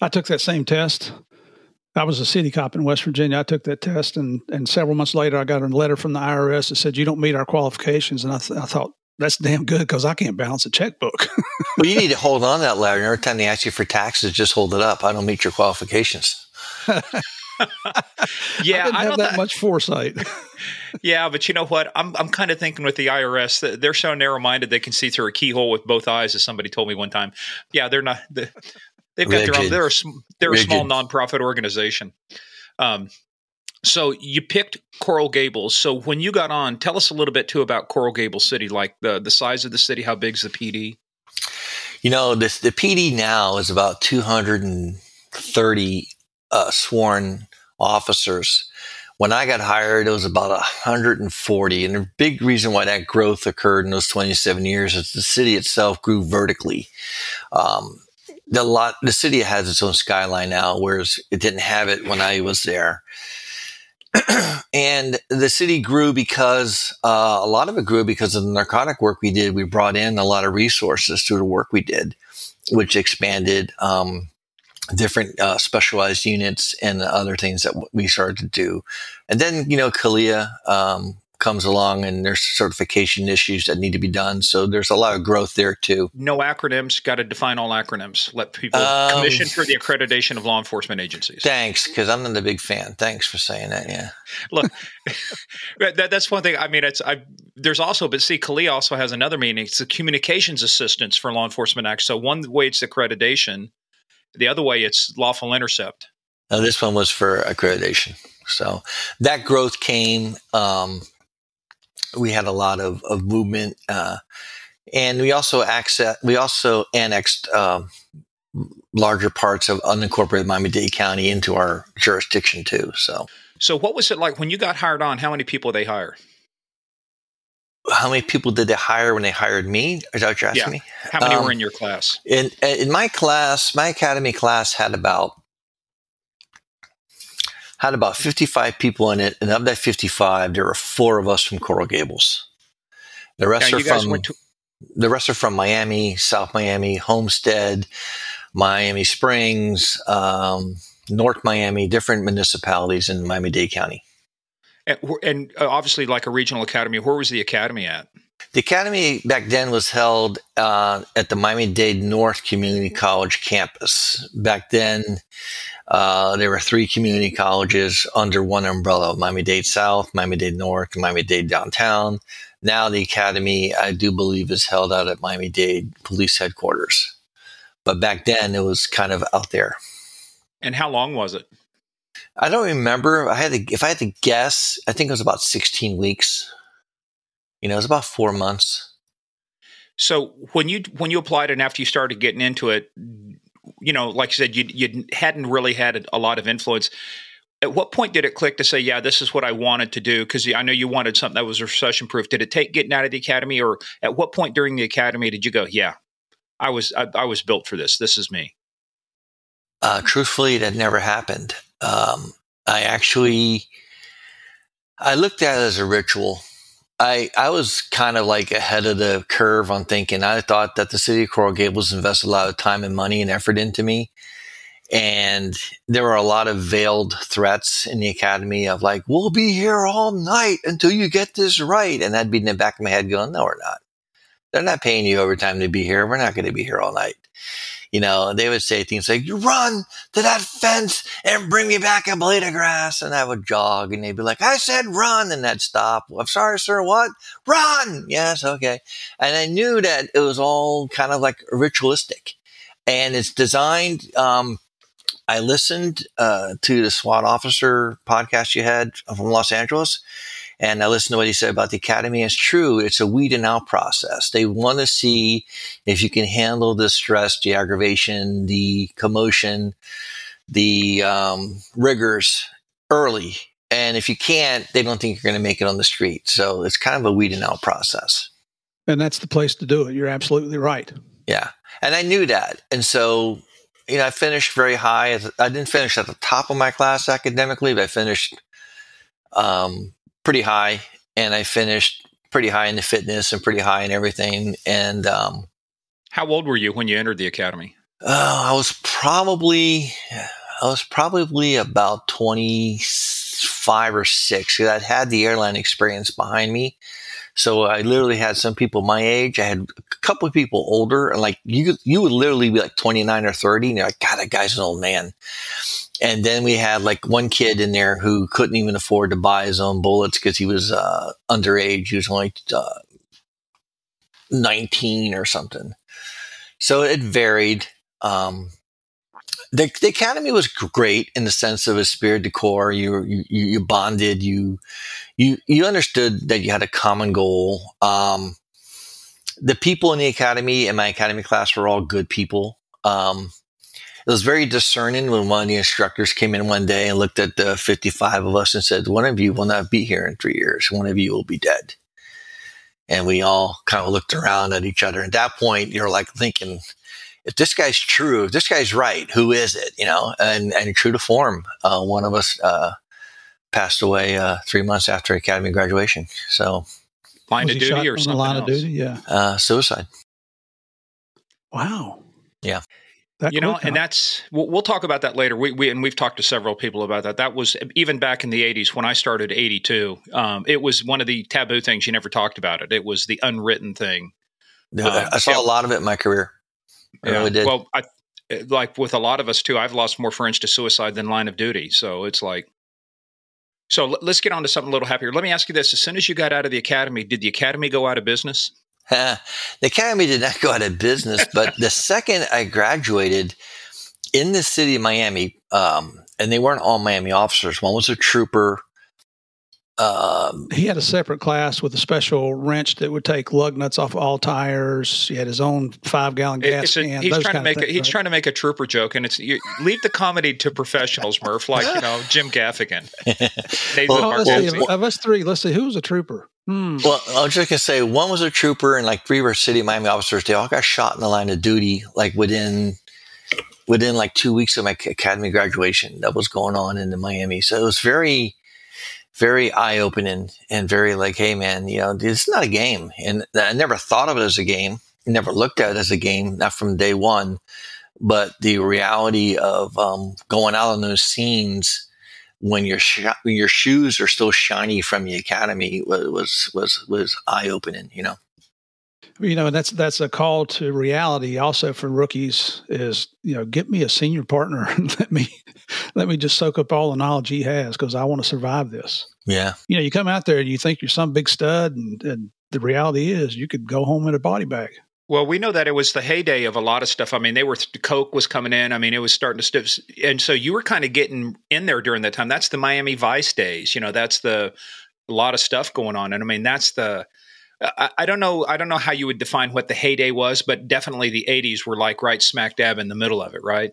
I took that same test I was a city cop in West Virginia. I took that test, and and several months later, I got a letter from the IRS that said you don't meet our qualifications. And I, th- I thought that's damn good because I can't balance a checkbook. <laughs> well, you need to hold on to that letter. Every time they ask you for taxes, just hold it up. I don't meet your qualifications. <laughs> yeah, I didn't I have that th- much foresight. <laughs> yeah, but you know what? I'm I'm kind of thinking with the IRS, that they're so narrow-minded they can see through a keyhole with both eyes, as somebody told me one time. Yeah, they're not. They've got Rigid. their own. They're a, they're a small nonprofit organization. Um, so you picked Coral Gables. So when you got on, tell us a little bit too about Coral Gables City, like the the size of the city, how big's the PD? You know, this the PD now is about 230 uh, sworn officers. When I got hired, it was about 140. And the big reason why that growth occurred in those 27 years is the city itself grew vertically. Um, the lot the city has its own skyline now, whereas it didn't have it when I was there. <clears throat> and the city grew because uh, a lot of it grew because of the narcotic work we did. We brought in a lot of resources through the work we did, which expanded um, different uh, specialized units and other things that we started to do. And then, you know, CALEA um, comes along and there's certification issues that need to be done. So there's a lot of growth there too. No acronyms. Got to define all acronyms. Let people um, commission for the accreditation of law enforcement agencies. Thanks, because I'm not a big fan. Thanks for saying that. Yeah. Look, <laughs> that, that's one thing. I mean, it's I. There's also, but see, CALEA also has another meaning. It's the communications assistance for law enforcement act. So one way it's accreditation, the other way it's lawful intercept. Now this one was for accreditation. So that growth came. Um, we had a lot of, of movement. Uh, and we also access, we also annexed um, larger parts of unincorporated Miami Dade County into our jurisdiction too. So, so what was it like when you got hired on? How many people they hire? How many people did they hire when they hired me? Is that what you're asking yeah. me? How many um, were in your class? In in my class, my academy class had about had about 55 people in it, and of that 55, there were four of us from Coral Gables. The rest now, are from to- the rest are from Miami, South Miami, Homestead, Miami Springs, um, North Miami, different municipalities in Miami Dade County. And, and uh, obviously, like a regional academy, where was the academy at? The academy back then was held uh, at the Miami Dade North Community College campus. Back then, uh, there were three community colleges under one umbrella Miami Dade South, Miami Dade North, and Miami Dade Downtown. Now, the academy, I do believe, is held out at Miami Dade Police Headquarters. But back then, it was kind of out there. And how long was it? I don't remember. I had to, if I had to guess, I think it was about 16 weeks. You know, it was about four months. So when you when you applied and after you started getting into it, you know, like you said, you you hadn't really had a lot of influence. At what point did it click to say, "Yeah, this is what I wanted to do"? Because I know you wanted something that was recession proof. Did it take getting out of the academy, or at what point during the academy did you go, "Yeah, I was I, I was built for this. This is me"? Uh, truthfully, that never happened. Um, I actually I looked at it as a ritual. I I was kind of like ahead of the curve on thinking. I thought that the city of Coral Gables invested a lot of time and money and effort into me. And there were a lot of veiled threats in the academy of like, we'll be here all night until you get this right. And I'd be in the back of my head going, no, we're not. They're not paying you overtime to be here. We're not going to be here all night you know, they would say things like, you run to that fence and bring me back a blade of grass. And I would jog and they'd be like, I said run. And I'd stop. I'm sorry, sir. What? Run. Yes. Okay. And I knew that it was all kind of like ritualistic and it's designed, um, I listened uh, to the SWAT officer podcast you had from Los Angeles, and I listened to what he said about the academy. It's true. It's a weeding out process. They want to see if you can handle the stress, the aggravation, the commotion, the um, rigors early. And if you can't, they don't think you're going to make it on the street. So it's kind of a weeding out process. And that's the place to do it. You're absolutely right. Yeah. And I knew that. And so, you know, I finished very high. I didn't finish at the top of my class academically, but I finished um, pretty high, and I finished pretty high in the fitness and pretty high in everything. And um, how old were you when you entered the academy? Uh, I was probably I was probably about twenty five or six. I'd had the airline experience behind me. So I literally had some people my age. I had a couple of people older, and like you, you would literally be like twenty nine or thirty, and you're like, God, that guy's an old man. And then we had like one kid in there who couldn't even afford to buy his own bullets because he was uh, underage. He was only uh, 19 or something. So it varied. Um, the, the academy was great in the sense of a spirit de corps. You, you, you bonded, you, you, you understood that you had a common goal. Um, the people in the academy in my academy class were all good people. Um, it was very discerning when one of the instructors came in one day and looked at the 55 of us and said, one of you will not be here in three years. One of you will be dead. And we all kind of looked around at each other. At that point, you're like thinking, if this guy's true, if this guy's right, who is it? You know, and, and true to form, uh, one of us, uh, passed away, uh, three months after academy graduation. So line of duty or something line else? of duty? Yeah. Uh, suicide. Wow. Yeah. That you know, and that's we'll, we'll, talk about that later. We, we and we've talked to several people about that. That was even back in the '80s when I started '82. Um, it was one of the taboo things you never talked about. It. It was the unwritten thing. Um, I saw yeah. a lot of it in my career. I yeah. really did. Well, I, like with a lot of us too, I've lost more friends to suicide than line of duty. So it's like, so let's get on to something a little happier. Let me ask you this: As soon as you got out of the academy, did the academy go out of business? the academy did not <laughs> go out of business, but the <laughs> second I graduated in the city of Miami, um, and they weren't all Miami officers. One was a trooper. Um, he had a separate class with a special wrench that would take lug nuts off all tires. He had his own five gallon gas a, can. He's trying to make things, a, he's right? trying to make a trooper joke, and it's you, leave the comedy to professionals, Murph, like you know <laughs> Jim Gaffigan. <laughs> well, see, of us three, let's see who's a trooper. Hmm. Well, I was just gonna say one was a trooper and like three were city Miami officers. They all got shot in the line of duty, like within within like two weeks of my academy graduation. That was going on in Miami, so it was very, very eye opening and very like, hey man, you know, it's not a game, and I never thought of it as a game. Never looked at it as a game, not from day one. But the reality of um, going out on those scenes when your sh- your shoes are still shiny from the academy was was was, was eye opening. You know. You know, and that's that's a call to reality also for rookies is, you know, get me a senior partner <laughs> and let me let me just soak up all the knowledge he has because I want to survive this. Yeah. You know, you come out there and you think you're some big stud and, and the reality is you could go home in a body bag. Well, we know that it was the heyday of a lot of stuff. I mean, they were Coke was coming in. I mean, it was starting to stiff, and so you were kind of getting in there during that time. That's the Miami Vice days. You know, that's the a lot of stuff going on, and I mean, that's the. I, I don't know. I don't know how you would define what the heyday was, but definitely the '80s were like right smack dab in the middle of it, right?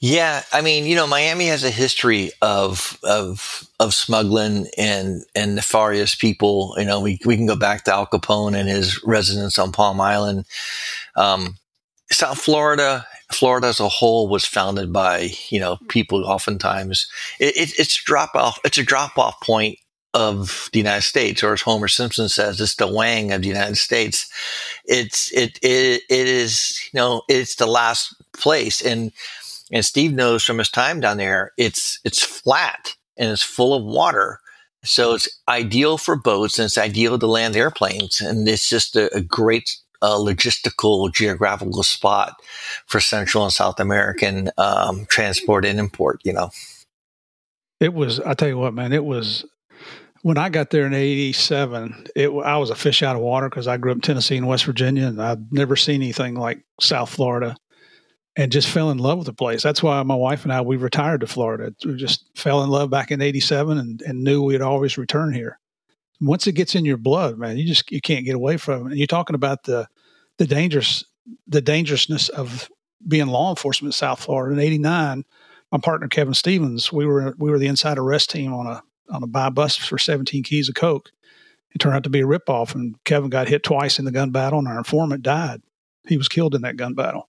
Yeah, I mean, you know, Miami has a history of of of smuggling and and nefarious people. You know, we we can go back to Al Capone and his residence on Palm Island. Um, South Florida, Florida as a whole, was founded by you know people. Oftentimes, it, it, it's drop off. It's a drop off point of the United States, or as Homer Simpson says, it's the Wang of the United States. It's it it it is you know it's the last place and and Steve knows from his time down there, it's it's flat and it's full of water. So it's ideal for boats and it's ideal to land airplanes. And it's just a, a great uh, logistical geographical spot for Central and South American um, transport and import, you know. It was, I tell you what, man, it was when I got there in '87, it I was a fish out of water because I grew up in Tennessee and West Virginia, and I'd never seen anything like South Florida and just fell in love with the place. That's why my wife and I we retired to Florida. We just fell in love back in '87 and, and knew we'd always return here. Once it gets in your blood, man, you just you can't get away from it. And you're talking about the the dangerous the dangerousness of being law enforcement in South Florida. In '89, my partner Kevin Stevens, we were we were the inside arrest team on a on a buy bus for 17 keys of coke. It turned out to be a ripoff, and Kevin got hit twice in the gun battle, and our informant died. He was killed in that gun battle.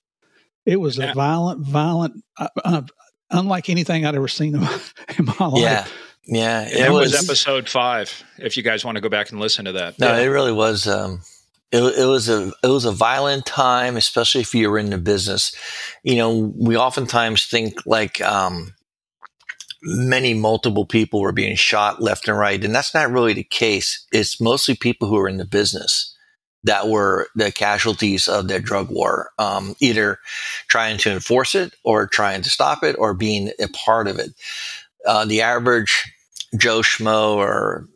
It was yeah. a violent, violent, uh, uh, unlike anything I'd ever seen in my, <laughs> in my life. Yeah. Yeah, it, was, was, episode five. If you guys want to go back and listen to that, no, yeah. it really was. Um, it, it, was a it was a violent time, especially if you were in the business. You know, we oftentimes think like um, many multiple people were being shot left and right, and that's not really the case. It's mostly people who are in the business that were the casualties of their drug war, um, either trying to enforce it or trying to stop it or being a part of it. Uh, the average Joe Schmo or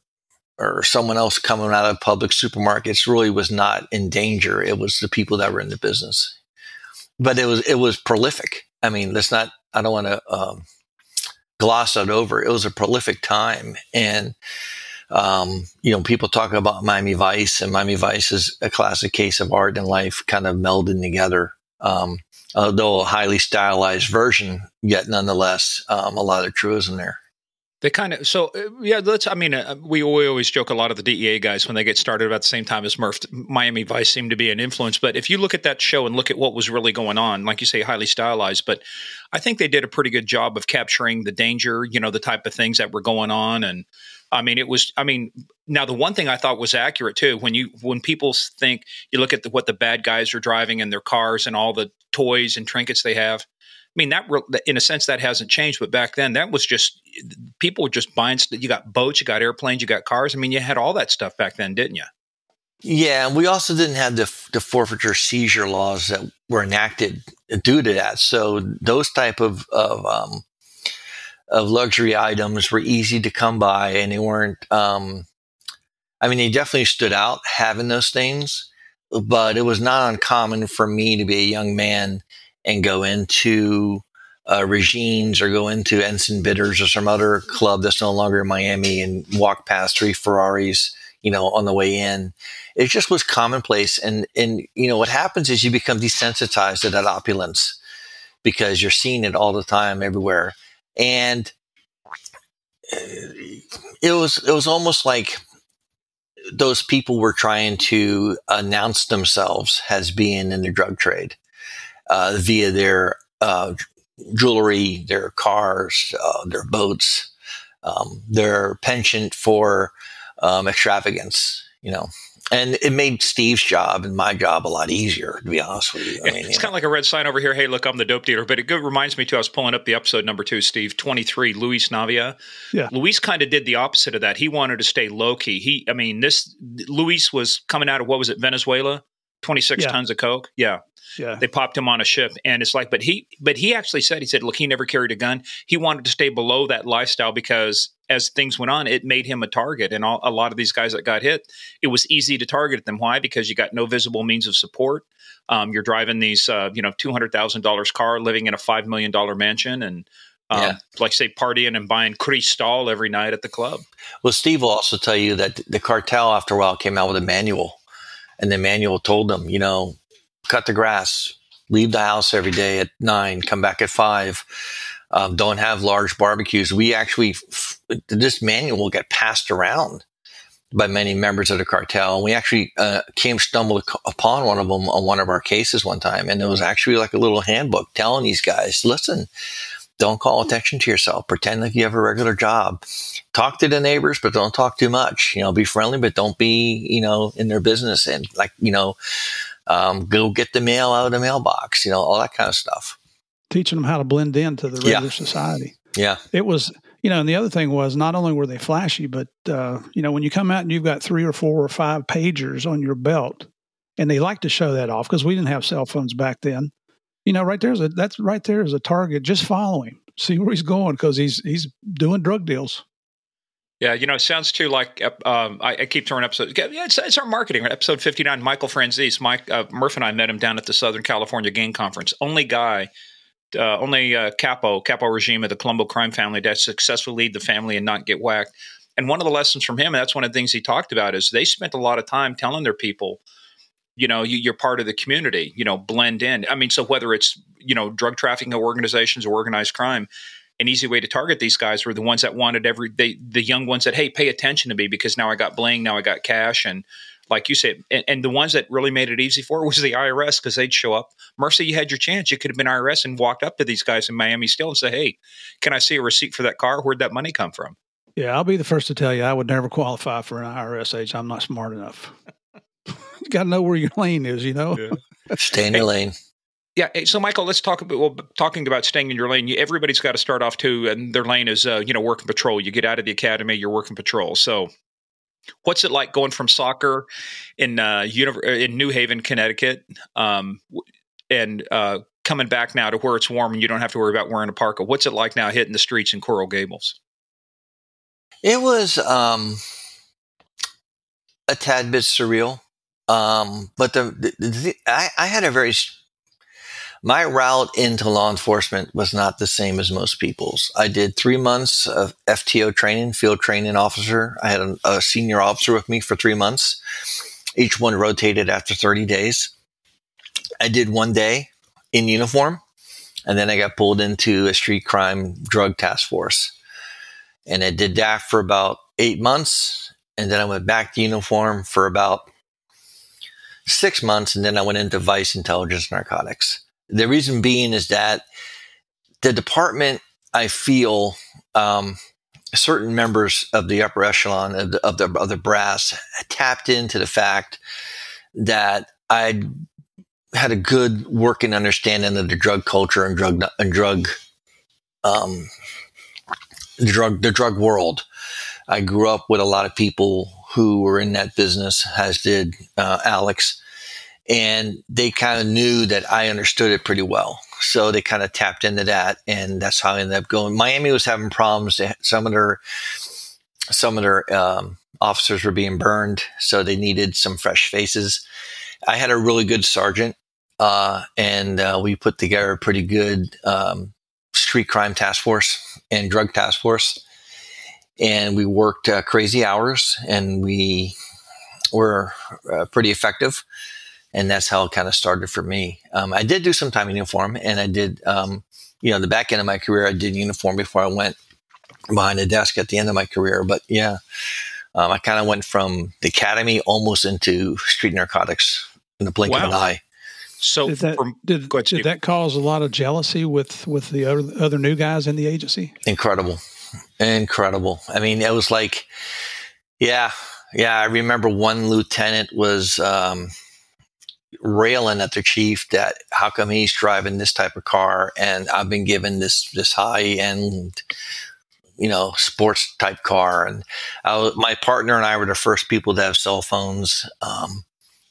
or someone else coming out of public supermarkets really was not in danger. It was the people that were in the business, but it was it was prolific. I mean, let's not. I don't want to um, gloss that over. It was a prolific time, and um, you know, people talk about Miami Vice, and Miami Vice is a classic case of art and life kind of melding together. Um, although a highly stylized version, yet nonetheless, um, a lot of truism there. They kind of so uh, yeah. Let's. I mean, uh, we, we always joke a lot of the DEA guys when they get started about the same time as Murph. Miami Vice seemed to be an influence, but if you look at that show and look at what was really going on, like you say, highly stylized, but I think they did a pretty good job of capturing the danger. You know, the type of things that were going on, and I mean, it was. I mean, now the one thing I thought was accurate too. When you when people think you look at the, what the bad guys are driving in their cars and all the toys and trinkets they have. I mean, that in a sense that hasn't changed, but back then that was just people were just buying. You got boats, you got airplanes, you got cars. I mean, you had all that stuff back then, didn't you? Yeah, and we also didn't have the, the forfeiture seizure laws that were enacted due to that. So those type of, of um, of luxury items were easy to come by and they weren't, um, I mean, they definitely stood out having those things, but it was not uncommon for me to be a young man and go into uh, Regine's or go into Ensign Bitters or some other club that's no longer in Miami and walk past three Ferraris, you know, on the way in. It just was commonplace. And, and, you know, what happens is you become desensitized to that opulence because you're seeing it all the time everywhere and it was it was almost like those people were trying to announce themselves as being in the drug trade uh, via their uh, jewelry, their cars, uh, their boats, um, their penchant for um, extravagance. You know, and it made Steve's job and my job a lot easier, to be honest with you. I mean, it's kind of like a red sign over here. Hey, look, I'm the dope dealer. But it good, reminds me too. I was pulling up the episode number two, Steve, 23, Luis Navia. Yeah, Luis kind of did the opposite of that. He wanted to stay low key. He, I mean, this Luis was coming out of what was it, Venezuela, 26 yeah. tons of coke. Yeah, yeah. They popped him on a ship and it's like but he but he actually said he said look he never carried a gun. He wanted to stay below that lifestyle because as things went on, it made him a target. And all, a lot of these guys that got hit, it was easy to target them. Why? Because you got no visible means of support. Um, you're driving these, uh, you know, two hundred thousand dollars car, living in a five million dollar mansion, and um, yeah. like say partying and buying Cristal every night at the club. Well, Steve will also tell you that the cartel, after a while, came out with a manual, and the manual told them, you know, cut the grass, leave the house every day at nine, come back at five. Um, don't have large barbecues. We actually, this manual will get passed around by many members of the cartel. And we actually uh, came stumbled upon one of them on one of our cases one time, and it was actually like a little handbook telling these guys, listen. Don't call attention to yourself. Pretend like you have a regular job. Talk to the neighbors, but don't talk too much. You know, be friendly, but don't be, you know, in their business. And like, you know, um, go get the mail out of the mailbox, you know, all that kind of stuff. Teaching them how to blend into the regular yeah. society. Yeah. It was, you know, and the other thing was not only were they flashy, but, uh, you know, when you come out and you've got three or four or five pagers on your belt, and they like to show that off because we didn't have cell phones back then. You know, right there's a that's right there is a target. Just follow him, see where he's going because he's he's doing drug deals. Yeah, you know, it sounds too like um, I, I, keep throwing episodes. Yeah, it's, it's our marketing. Episode fifty nine. Michael Franzese, Mike uh, Murph and I met him down at the Southern California Gang Conference. Only guy, uh, only uh, capo capo regime of the Colombo crime family that successfully lead the family and not get whacked. And one of the lessons from him, and that's one of the things he talked about, is they spent a lot of time telling their people, you know, you, you're part of the community. You know, blend in. I mean, so whether it's you know drug trafficking organizations or organized crime an easy way to target these guys were the ones that wanted every they the young ones that hey pay attention to me because now I got bling now I got cash. And like you said and, and the ones that really made it easy for it was the IRS because they'd show up Mercy you had your chance. You could have been IRS and walked up to these guys in Miami still and say hey can I see a receipt for that car? Where'd that money come from? Yeah I'll be the first to tell you I would never qualify for an IRS agent. I'm not smart enough got to know where your lane is you know yeah. <laughs> stay in your lane yeah. So, Michael, let's talk about well, talking about staying in your lane. Everybody's got to start off too, and their lane is uh, you know working patrol. You get out of the academy, you're working patrol. So, what's it like going from soccer in uh, in New Haven, Connecticut, um, and uh, coming back now to where it's warm and you don't have to worry about wearing a parka? What's it like now hitting the streets in Coral Gables? It was um, a tad bit surreal. Um, but the, the, the I, I, had a very my route into law enforcement was not the same as most people's. I did three months of FTO training, field training officer. I had a, a senior officer with me for three months. Each one rotated after 30 days. I did one day in uniform, and then I got pulled into a street crime drug task force. And I did that for about eight months. And then I went back to uniform for about six months. And then I went into vice intelligence narcotics. The reason being is that the department, I feel, um, certain members of the upper echelon of the, of the, of the brass tapped into the fact that I had a good working understanding of the drug culture and drug and drug um, the drug the drug world. I grew up with a lot of people who were in that business, as did uh, Alex, and they kind of knew that I understood it pretty well. So they kind of tapped into that, and that's how I ended up going. Miami was having problems. Some of their some of their um, officers were being burned, so they needed some fresh faces. I had a really good sergeant, uh, and uh, we put together a pretty good um, street crime task force and drug task force, and we worked uh, crazy hours, and we were uh, pretty effective and that's how it kind of started for me. Um, I did do some time in uniform, and I did, um, you know, the back end of my career, I did uniform before I went behind a desk at the end of my career. But yeah, um, I kind of went from the academy almost into street narcotics in the blink wow. of an eye. So did that, from, did, ahead, did that cause a lot of jealousy with with the other, other new guys in the agency? Incredible, incredible. I mean, it was like, yeah, yeah. I remember one lieutenant was. Um, railing at the chief that how come he's driving this type of car and I've been given this this high end you know sports type car and was, my partner and I were the first people to have cell phones um,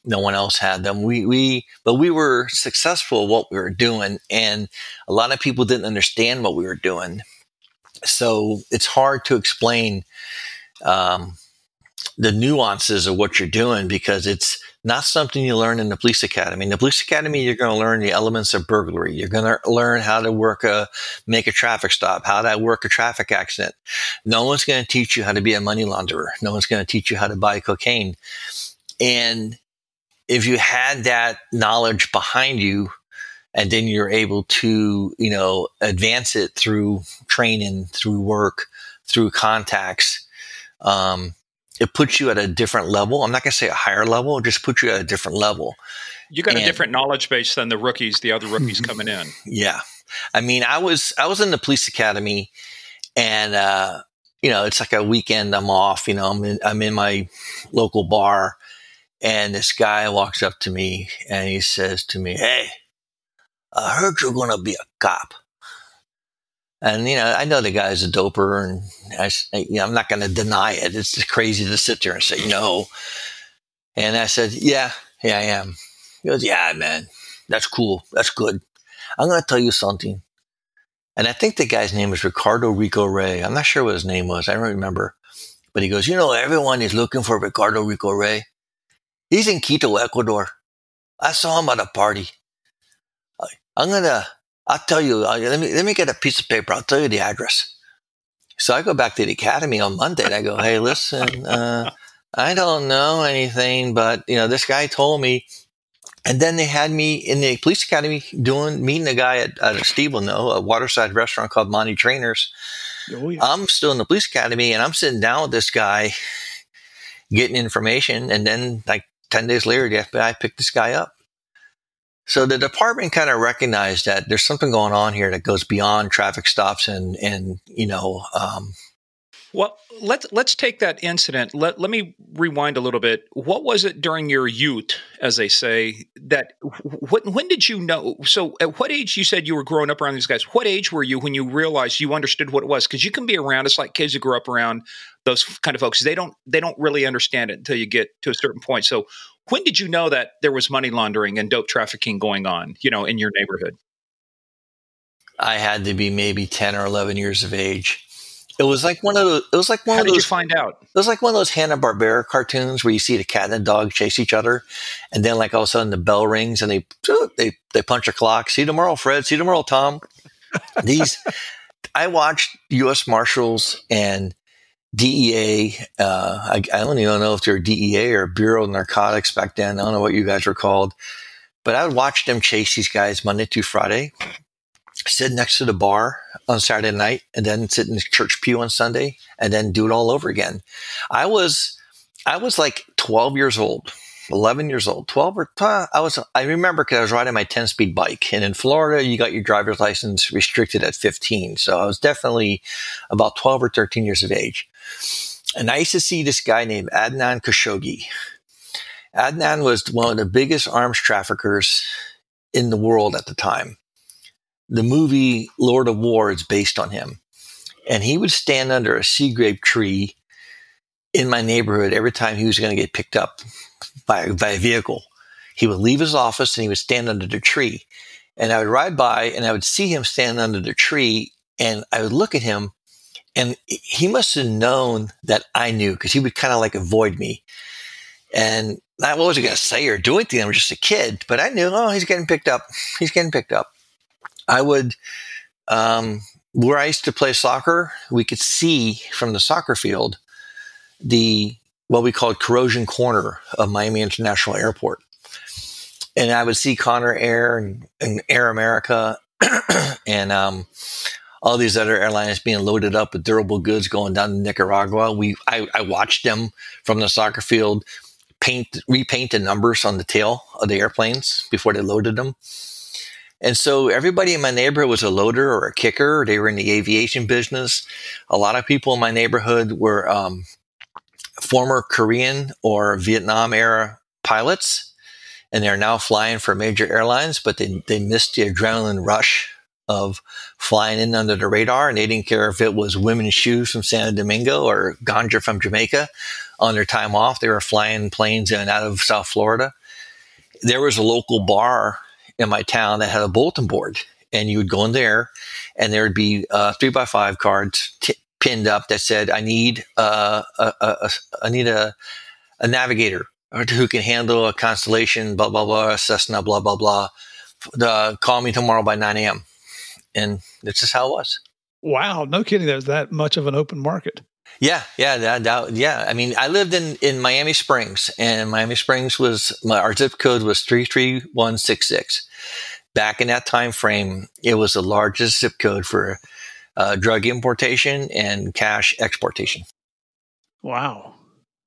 no one else had them we we but we were successful at what we were doing and a lot of people didn't understand what we were doing so it's hard to explain um, the nuances of what you're doing because it's not something you learn in the police academy. In the police academy, you're going to learn the elements of burglary. You're going to learn how to work a, make a traffic stop, how to work a traffic accident. No one's going to teach you how to be a money launderer. No one's going to teach you how to buy cocaine. And if you had that knowledge behind you, and then you're able to, you know, advance it through training, through work, through contacts, um, it puts you at a different level. I'm not going to say a higher level, it just puts you at a different level. You got and, a different knowledge base than the rookies, the other rookies <laughs> coming in. Yeah. I mean, I was I was in the police academy and uh, you know, it's like a weekend I'm off, you know, I'm in, I'm in my local bar and this guy walks up to me and he says to me, "Hey, I heard you're going to be a cop." And you know, I know the guy's a doper, and I, you know, I'm not going to deny it. It's crazy to sit there and say no. And I said, "Yeah, yeah, I am." He goes, "Yeah, man, that's cool. That's good. I'm going to tell you something." And I think the guy's name is Ricardo Rico Ray. I'm not sure what his name was. I don't remember. But he goes, "You know, everyone is looking for Ricardo Rico Ray. He's in Quito, Ecuador. I saw him at a party. I'm gonna I'll tell you, uh, let me, let me get a piece of paper. I'll tell you the address. So I go back to the academy on Monday and I go, Hey, listen, <laughs> uh, I don't know anything, but you know, this guy told me. And then they had me in the police academy doing, meeting a guy at, at a Steve will know, a waterside restaurant called Monty Trainers. Oh, yeah. I'm still in the police academy and I'm sitting down with this guy getting information. And then like 10 days later, the FBI picked this guy up. So the department kind of recognized that there's something going on here that goes beyond traffic stops and and you know. Um, well, let's let's take that incident. Let let me rewind a little bit. What was it during your youth, as they say, that when, when did you know? So, at what age you said you were growing up around these guys? What age were you when you realized you understood what it was? Because you can be around. It's like kids who grew up around those kind of folks. They don't they don't really understand it until you get to a certain point. So, when did you know that there was money laundering and dope trafficking going on, you know, in your neighborhood? I had to be maybe 10 or 11 years of age. It was like one of those. It was like one How of those. Did you find out? It was like one of those Hanna Barbera cartoons where you see the cat and the dog chase each other, and then like all of a sudden the bell rings and they they they punch a clock. See you tomorrow, Fred. See you tomorrow, Tom. These, I watched U.S. Marshals and DEA. Uh, I, I, don't even know if they're DEA or Bureau of Narcotics back then. I don't know what you guys were called, but I would watch them chase these guys Monday through Friday, sit next to the bar on Saturday night, and then sit in the church pew on Sunday, and then do it all over again. I was, I was like 12 years old 11 years old, 12 or uh, I was, I remember because I was riding my 10 speed bike and in Florida, you got your driver's license restricted at 15. So I was definitely about 12 or 13 years of age. And I used to see this guy named Adnan Khashoggi. Adnan was one of the biggest arms traffickers in the world at the time. The movie Lord of War is based on him. And he would stand under a sea grape tree in my neighborhood every time he was going to get picked up by, by a vehicle. He would leave his office and he would stand under the tree. And I would ride by and I would see him stand under the tree and I would look at him and he must have known that I knew because he would kind of like avoid me. And I wasn't going to say or do anything. I was just a kid, but I knew, oh, he's getting picked up. He's getting picked up. I would, um, where I used to play soccer, we could see from the soccer field the what we called corrosion corner of Miami International Airport. And I would see Convair Air and, and Air America <clears throat> and um, all these other airlines being loaded up with durable goods going down to Nicaragua. We I, I watched them from the soccer field paint repaint the numbers on the tail of the airplanes before they loaded them. And so everybody in my neighborhood was a loader or a kicker. They were in the aviation business. A lot of people in my neighborhood were um, former Korean or Vietnam era pilots, and they're now flying for major airlines, but they, they missed the adrenaline rush of flying in under the radar, and they didn't care if it was women's shoes from Santo Domingo or ganja from Jamaica. On their time off, they were flying planes in and out of South Florida. There was a local bar in my town that had a bulletin board, and you would go in there, and there would be uh, three by five cards t- pinned up that said, "I need uh, a, a, a I need a a navigator who can handle a constellation, blah blah blah, Cessna, blah blah blah. The, call me tomorrow by nine a.m." And this is how it was. Wow, no kidding. There's that much of an open market. Yeah, yeah, that, that, yeah. I mean, I lived in in Miami Springs, and Miami Springs was my our zip code was three three one six six. Back in that time frame, it was the largest zip code for uh, drug importation and cash exportation. Wow.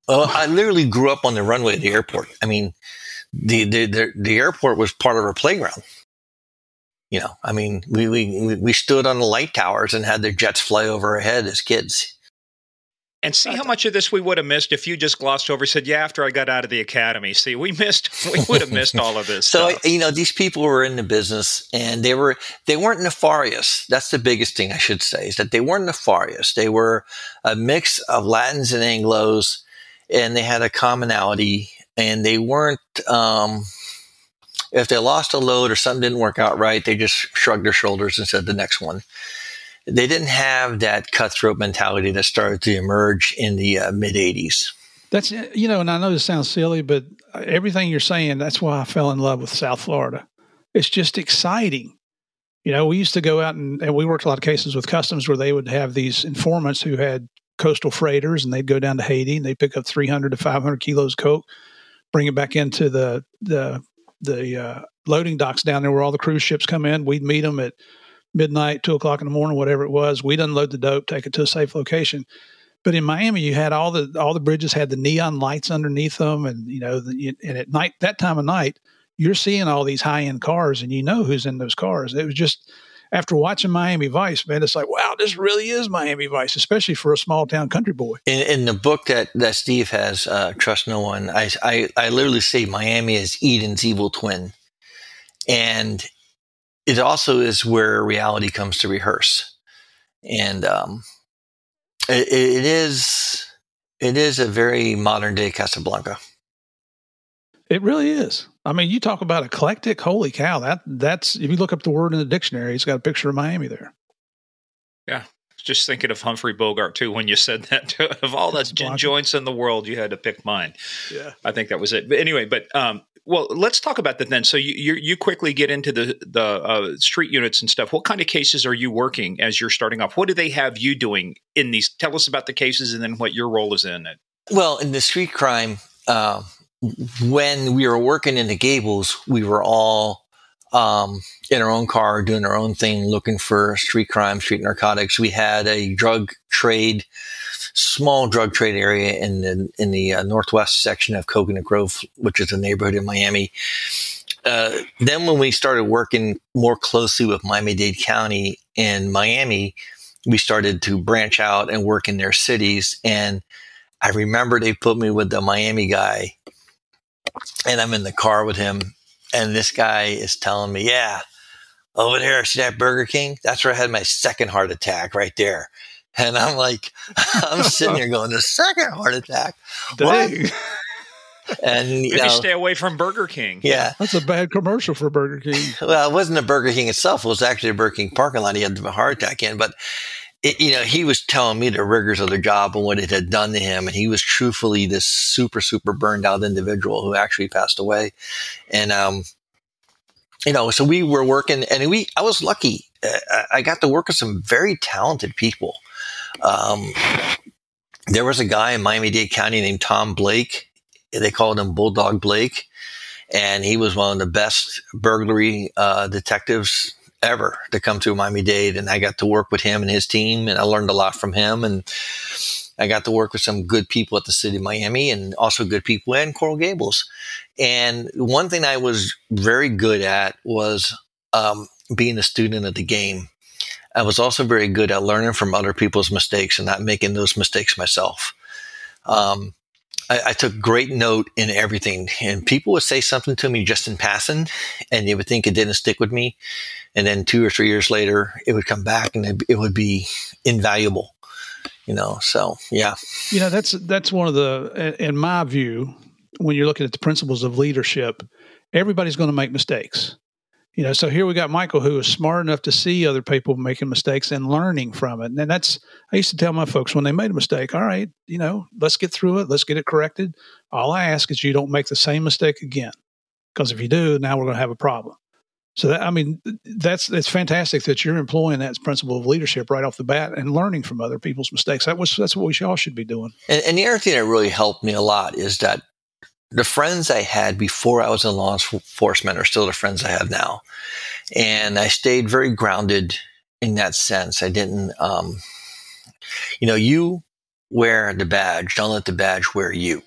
Well, I literally grew up on the runway of the airport. I mean, the the the, the airport was part of our playground. You know, I mean, we, we we stood on the light towers and had the jets fly over our head as kids. And see how much of this we would have missed if you just glossed over, said, "Yeah, after I got out of the academy." See, we missed, we <laughs> would have missed all of this. so stuff. you know, these people were in the business, and they were they weren't nefarious. That's the biggest thing I should say is that they weren't nefarious. They were a mix of Latins and Anglo's, and they had a commonality, and they weren't. Um, if they lost a load or something didn't work out right, they just shrugged their shoulders and said the next one they didn't have that cutthroat mentality that started to emerge in the uh, mid 80s. That's, you know, and I know this sounds silly, but everything you're saying, that's why I fell in love with South Florida. It's just exciting. You know, we used to go out and, and we worked a lot of cases with customs where they would have these informants who had coastal freighters and they'd go down to Haiti and they'd pick up 300 to 500 kilos of coke, bring it back into the, the, the uh, loading docks down there where all the cruise ships come in. We'd meet them at midnight, two o'clock in the morning, whatever it was. We'd unload the dope, take it to a safe location. But in Miami, you had all the all the bridges had the neon lights underneath them, and you know, the, and at night that time of night, you're seeing all these high end cars, and you know who's in those cars. It was just after watching Miami Vice, man, it's like, wow, this really is Miami Vice, especially for a small town country boy. In, in the book that, that Steve has, uh, Trust No One, I, I, I literally say Miami is Eden's evil twin. And it also is where reality comes to rehearse, and um, it, it is it is a very modern day Casablanca. It really is. I mean, you talk about eclectic. Holy cow! That that's if you look up the word in the dictionary, it's got a picture of Miami there. Yeah, just thinking of Humphrey Bogart too when you said that. <laughs> of all the gin joints in the world, you had to pick mine. Yeah, I think that was it. But anyway, but um, well, let's talk about that then. So you you, you quickly get into the the uh, street units and stuff. What kind of cases are you working as you're starting off? What do they have you doing in these? Tell us about the cases and then what your role is in it. Well, in the street crime, uh, when we were working in the Gables, we were all um, in our own car doing our own thing, looking for street crime, street narcotics. We had a drug trade small drug trade area in the in the uh, northwest section of Coconut Grove, which is a neighborhood in Miami. Uh, then, when we started working more closely with Miami Dade County and Miami, we started to branch out and work in their cities. And I remember they put me with the Miami guy, and I'm in the car with him, and this guy is telling me, "Yeah, over there, see that Burger King? That's where I had my second heart attack, right there." And I'm like, <laughs> I'm sitting here going, the second heart attack. Dang. What? And you maybe know, stay away from Burger King. Yeah, that's a bad commercial for Burger King. well, it wasn't a Burger King itself; it was actually a Burger King parking lot. He had a heart attack in, but it, you know, he was telling me the rigors of the job and what it had done to him, and he was truthfully this super, super burned out individual who actually passed away. And um, you know, so we were working, and we I was lucky. Uh, I got to work with some very talented people. Um, there was a guy in Miami Dade County named Tom Blake. They called him Bulldog Blake. And he was one of the best burglary uh, detectives ever to come to Miami Dade. And I got to work with him and his team, and I learned a lot from him. And I got to work with some good people at the city of Miami and also good people in Coral Gables. And one thing I was very good at was um, being a student of the game. I was also very good at learning from other people's mistakes and not making those mistakes myself. Um, I, I, took great note in everything, and people would say something to me just in passing, and you would think it didn't stick with me, and then two or three years later, it would come back and it, it would be invaluable. You know, so yeah. You know, that's that's one of the, in my view, when you're looking at the principles of leadership, everybody's going to make mistakes You know, so here we got Michael who is smart enough to see other people making mistakes and learning from it. And that's I used to tell my folks when they made a mistake, all right, you know, let's get through it, let's get it corrected. All I ask is you don't make the same mistake again. Because if you do, now we're going to have a problem. So that, I mean, that's it's fantastic that you're employing that principle of leadership right off the bat and learning from other people's mistakes. That was that's what we all should be doing. And, and the other thing that really helped me a lot is that the friends I had before I was in law enforcement are still the friends I have now, and I stayed very grounded in that sense. I didn't, um, you know, you wear the badge. Don't let the badge wear you.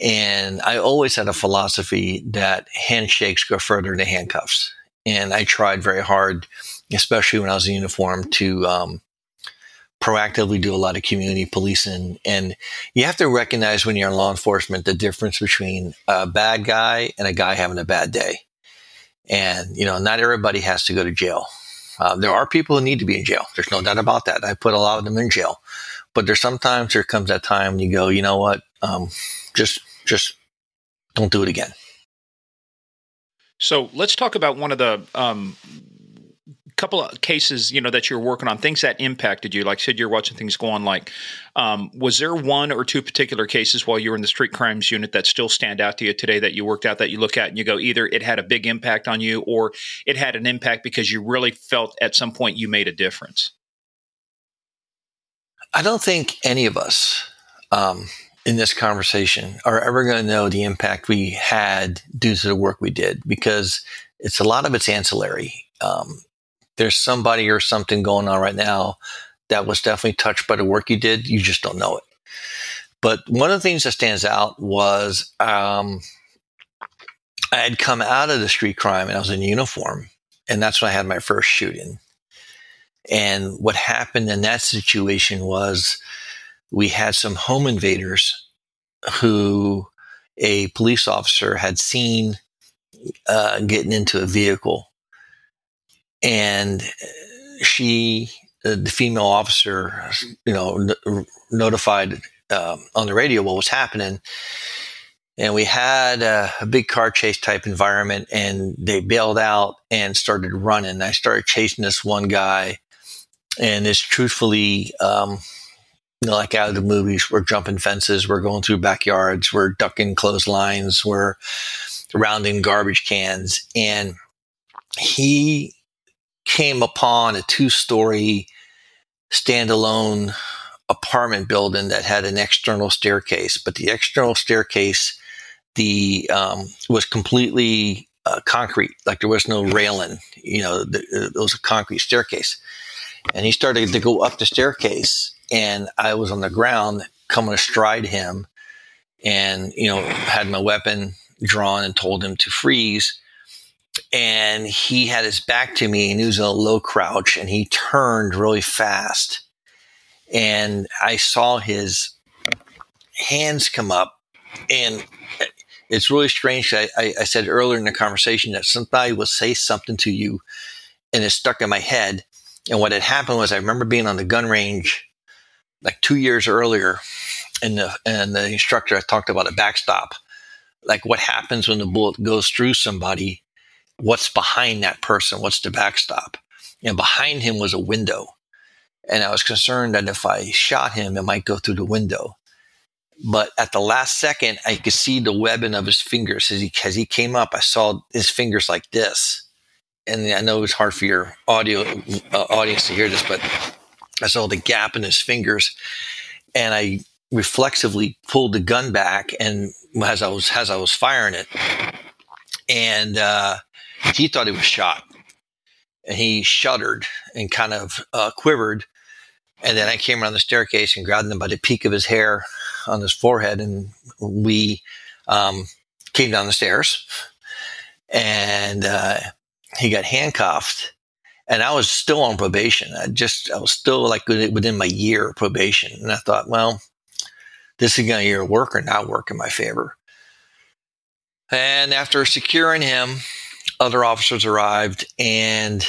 And I always had a philosophy that handshakes go further than handcuffs. And I tried very hard, especially when I was in uniform, to um, proactively do a lot of community policing. And you have to recognize when you're in law enforcement the difference between a bad guy and a guy having a bad day. And, you know, not everybody has to go to jail. Uh, there are people who need to be in jail. There's no doubt about that. I put a lot of them in jail. But there's sometimes there comes that time you go, you know what? Um, just just don't do it again. So let's talk about one of the um, couple of cases, you know, that you're working on, things that impacted you. Like I said, you're watching things go on. Like, um, was there one or two particular cases while you were in the street crimes unit that still stand out to you today that you worked out that you look at and you go, either it had a big impact on you or it had an impact because you really felt at some point you made a difference? I don't think any of us um, in this conversation are ever going to know the impact we had due to the work we did because it's a lot of it's ancillary. Um, there's somebody or something going on right now that was definitely touched by the work you did. You just don't know it. But one of the things that stands out was um, I had come out of the street crime and I was in uniform, and that's when I had my first shooting. And what happened in that situation was we had some home invaders who a police officer had seen uh, getting into a vehicle. And she, the female officer, you know, n- notified um, on the radio what was happening. And we had a, a, big car chase type environment, and they bailed out and started running. I started chasing this one guy, and it's truthfully, um, you know, like out of the movies, we're jumping fences, we're going through backyards, we're ducking clotheslines, we're rounding garbage cans. And he came upon a two story standalone apartment building that had an external staircase, but the external staircase, the, um, was completely uh, concrete, like there was no railing, you know, the, it was a concrete staircase. And he started to go up the staircase and I was on the ground coming astride him and, you know, had my weapon drawn and told him to freeze. And he had his back to me and he was in a low crouch and he turned really fast. And I saw his hands come up and it's really strange. I, I, I said earlier in the conversation that somebody will say something to you and it stuck in my head. And what had happened was I remember being on the gun range like two years earlier, and the and the instructor I talked about a backstop, like what happens when the bullet goes through somebody, what's behind that person, what's the backstop, and behind him was a window, and I was concerned that if I shot him, it might go through the window. But at the last second, I could see the webbing of his fingers. As he as he came up. I saw his fingers like this, and I know it's hard for your audio uh, audience to hear this, but I saw the gap in his fingers, and I reflexively pulled the gun back, and as I was as I was firing it, and uh, he thought he was shot, and he shuddered and kind of uh, quivered, and then I came around the staircase and grabbed him by the peak of his hair on his forehead, and we um, came down the stairs, and uh, he got handcuffed and I was still on probation. I just, I was still like within my year of probation. And I thought, well, this is going to either work or not work in my favor. And after securing him, other officers arrived and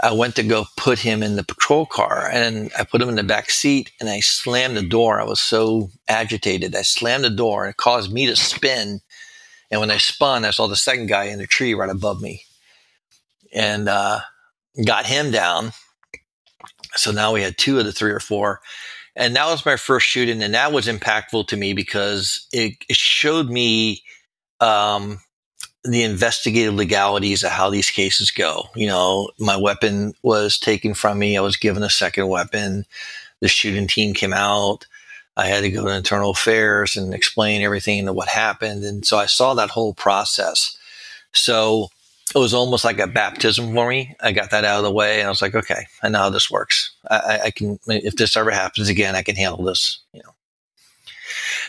I went to go put him in the patrol car and I put him in the back seat and I slammed the door. I was so agitated. I slammed the door and it caused me to spin. And when I spun, I saw the second guy in the tree right above me and uh, got him down. So now we had two of the three or four. And that was my first shooting. And that was impactful to me because it, it showed me um, the investigative legalities of how these cases go. You know, my weapon was taken from me. I was given a second weapon. The shooting team came out. I had to go to internal affairs and explain everything and what happened. And so I saw that whole process. So it was almost like a baptism for me. I got that out of the way and I was like, okay, I know how this works. I, I can, if this ever happens again, I can handle this, you know.